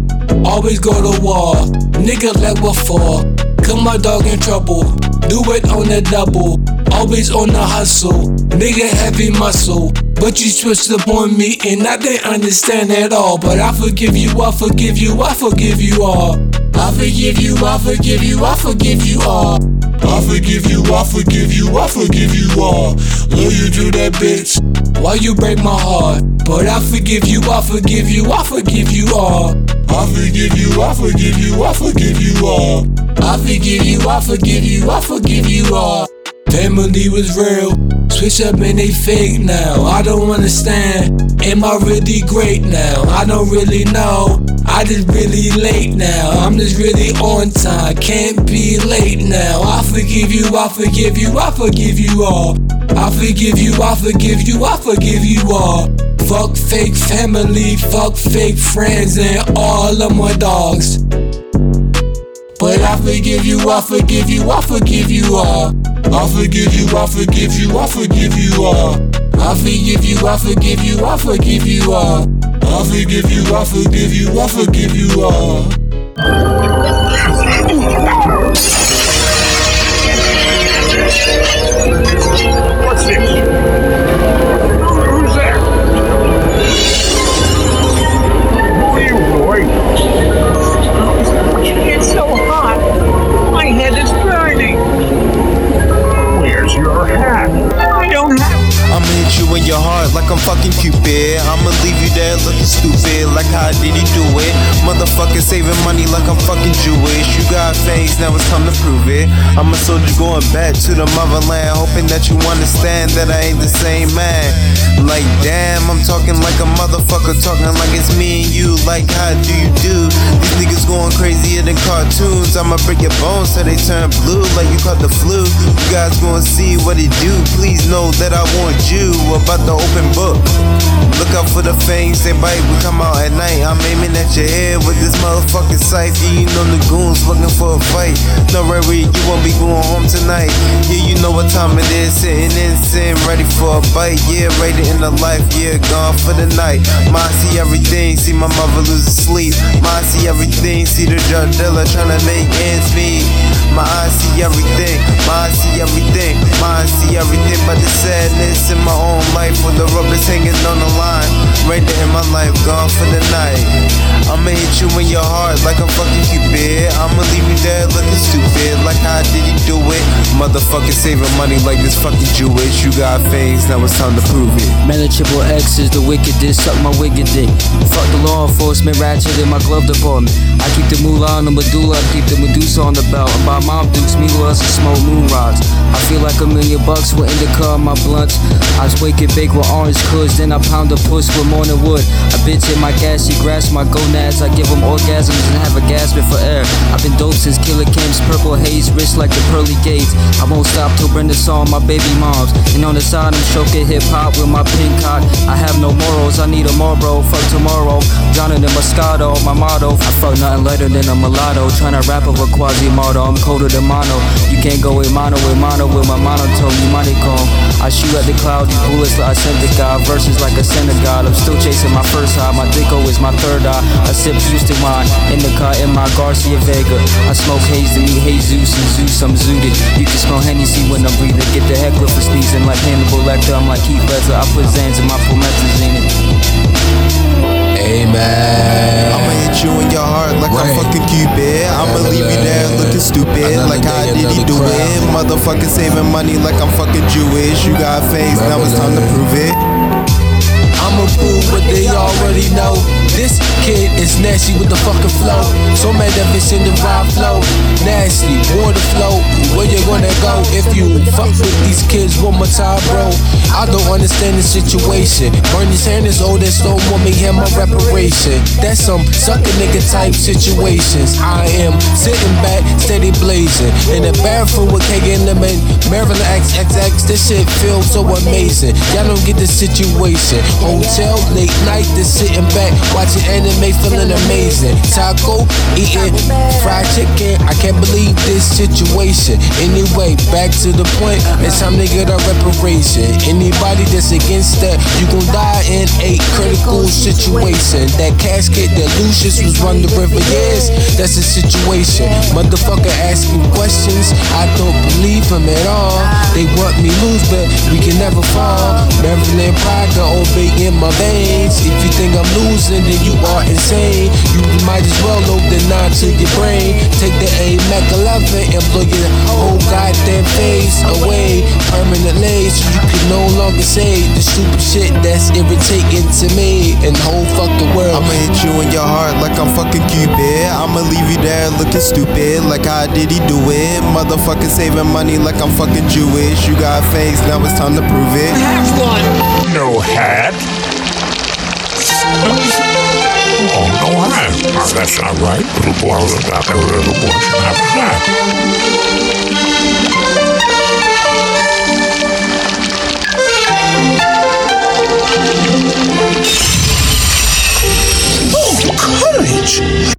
Always go to war, nigga like what for? Cause my dog in trouble. do it on the double. Always on the hustle, nigga heavy muscle. But you switched up on me and I didn't understand at all. But I forgive you, I forgive you, I forgive you all. I forgive you, I forgive you, I forgive you all. I forgive you, I forgive you, I forgive you all. Love you do that bitch. Why you break my heart? But I forgive you, I forgive you, I forgive you all. I forgive you, I forgive you, I forgive you all. I forgive you, I forgive you, I forgive you all. Family was real, switch up and they fake now. I don't understand. Am I really great now? I don't really know. I just really late now. I'm just really on time. Can't be late now. I forgive you, I forgive you, I forgive you all. I forgive you, I forgive you, I forgive you all. Fuck fake family, fuck fake friends, and all of my dogs. But I forgive you, I forgive you, I forgive you all. I forgive you, I forgive you, I forgive you all. I forgive you, I forgive you, I forgive you all. I forgive you, I forgive you, I forgive you all. Like I'm fucking Cupid. I'ma leave you there looking stupid. Like how did he do it? Motherfucker saving money like I'm fucking Jewish. You got face, now it's time to prove it. I'm a soldier going back to the motherland, hoping that you understand that I ain't the same man. Like damn, I'm talking like a motherfucker, talking like it's me and you. Like how do you do? These niggas going crazier than cartoons. I'ma break your bones till they turn blue, like you caught the flu. You guys gonna see what it do. Please know that I want you about to open book. Look out for the fangs, they bite. We come out at night. I'm aiming at your head with this motherfucking sight. You know the goons looking for a fight. No worry, you won't be going home tonight. Yeah, you know what time it is. Sitting in sin, ready for a bite. Yeah, rated in the life. Yeah, gone for the night. Ma see everything. See my mother lose sleep. Ma see everything. See the drug dealer trying to make ends meet. My eyes see everything. My eyes see everything. My eyes see everything but the sadness in my own life when the rubber's hanging on the line. Right there in my life, gone for the night. I'ma hit you in your heart like I'm fucking Cupid. I'ma leave you there looking stupid. Like how did he do it? Motherfucker saving money like this fucking Jewish. You got fangs, now it's time to prove it. Manageable X is the wickedest, suck my wicked dick. Fuck the law enforcement, ratchet in my glove department. I keep the moolah on the medulla, I keep the Medusa on the belt. I buy mom dukes, me us and smoke moon rocks. I feel like a million bucks with indica on my blunts. I wake and bake with orange cuds, then I pound a puss with morning wood. I bitch in my gas, she grasp my gonads. I give them orgasms and have a gasping for air. I've been dope since Killer Camps, purple haze, wrist like the pearly gates. I won't stop till Brenda saw my baby moms. And on the side, I'm stroking hip hop with my pink cock. I have no morals, I need a Marlboro. Fuck tomorrow, drowning in Moscato, my motto. I fuck nothing lighter than a mulatto. Tryna rap over Quasimodo, I'm colder than mono. You can't go with mono with mono with my monotone, you money comb. I shoot at the clouds, you bullets like the God. Verses like a God. I'm still chasing my first high. My dicko is my third eye. I sip to wine in the car in my Garcia Vega. I smoke haze to me, Jesus and Zeus, I'm zooted. You can smell Hennessy when I'm breathing. Get the heckler for sneezing like Hannibal Lecter. I'm like Heath Ledger. I put Zans in my promethazine. Amen. I'ma hit you in your heart like I'm fucking Cupid. I'ma leave you there looking stupid. Like how did he do it? Motherfucker saving money like I'm fucking Jewish. You got face, now it's time to prove it. I'ma prove what they already know. This kid is nasty with the fucking flow. So mad that it's in the vibe flow. Nasty, water flow. Where you gonna go if you fuck with these kids one more time, bro? I don't understand the situation. Bernie Sanders, old that stole want me hear my reparation. That's some sucker nigga type situations. I am sitting back, steady blazing. In the bathroom with K and them and Maryland XXX. This shit feels so amazing. Y'all don't get the situation. Hotel late night, just sitting back, Watching anime, feeling amazing. Taco, eating fried chicken. I can't believe this situation. Anyway, back to the point. It's time to get a reparation. Anybody that's against that, you gon' die in a critical situation. That casket that Lucius was wondering for years. That's the situation. Motherfucker asking questions. I don't believe him at all. They want me lose, but we can never fall. Maryland pride got obey in my veins. If you think I'm losing, then you are insane. You might as well load the nine to your brain. Take the A Mac 11 and blow your whole goddamn face away permanently. So you can no longer say the stupid shit that's irritating to me and the whole fucking world. I'ma hit you in your heart like I'm fucking Cupid. I'ma leave you there looking stupid. Like how did he do it? Motherfucker saving money like I'm fucking Jewish. You got a face, now it's time to prove it. Have one. No hat. Oh, that's not right. Little boy, little boy, little boy should a. Oh, courage!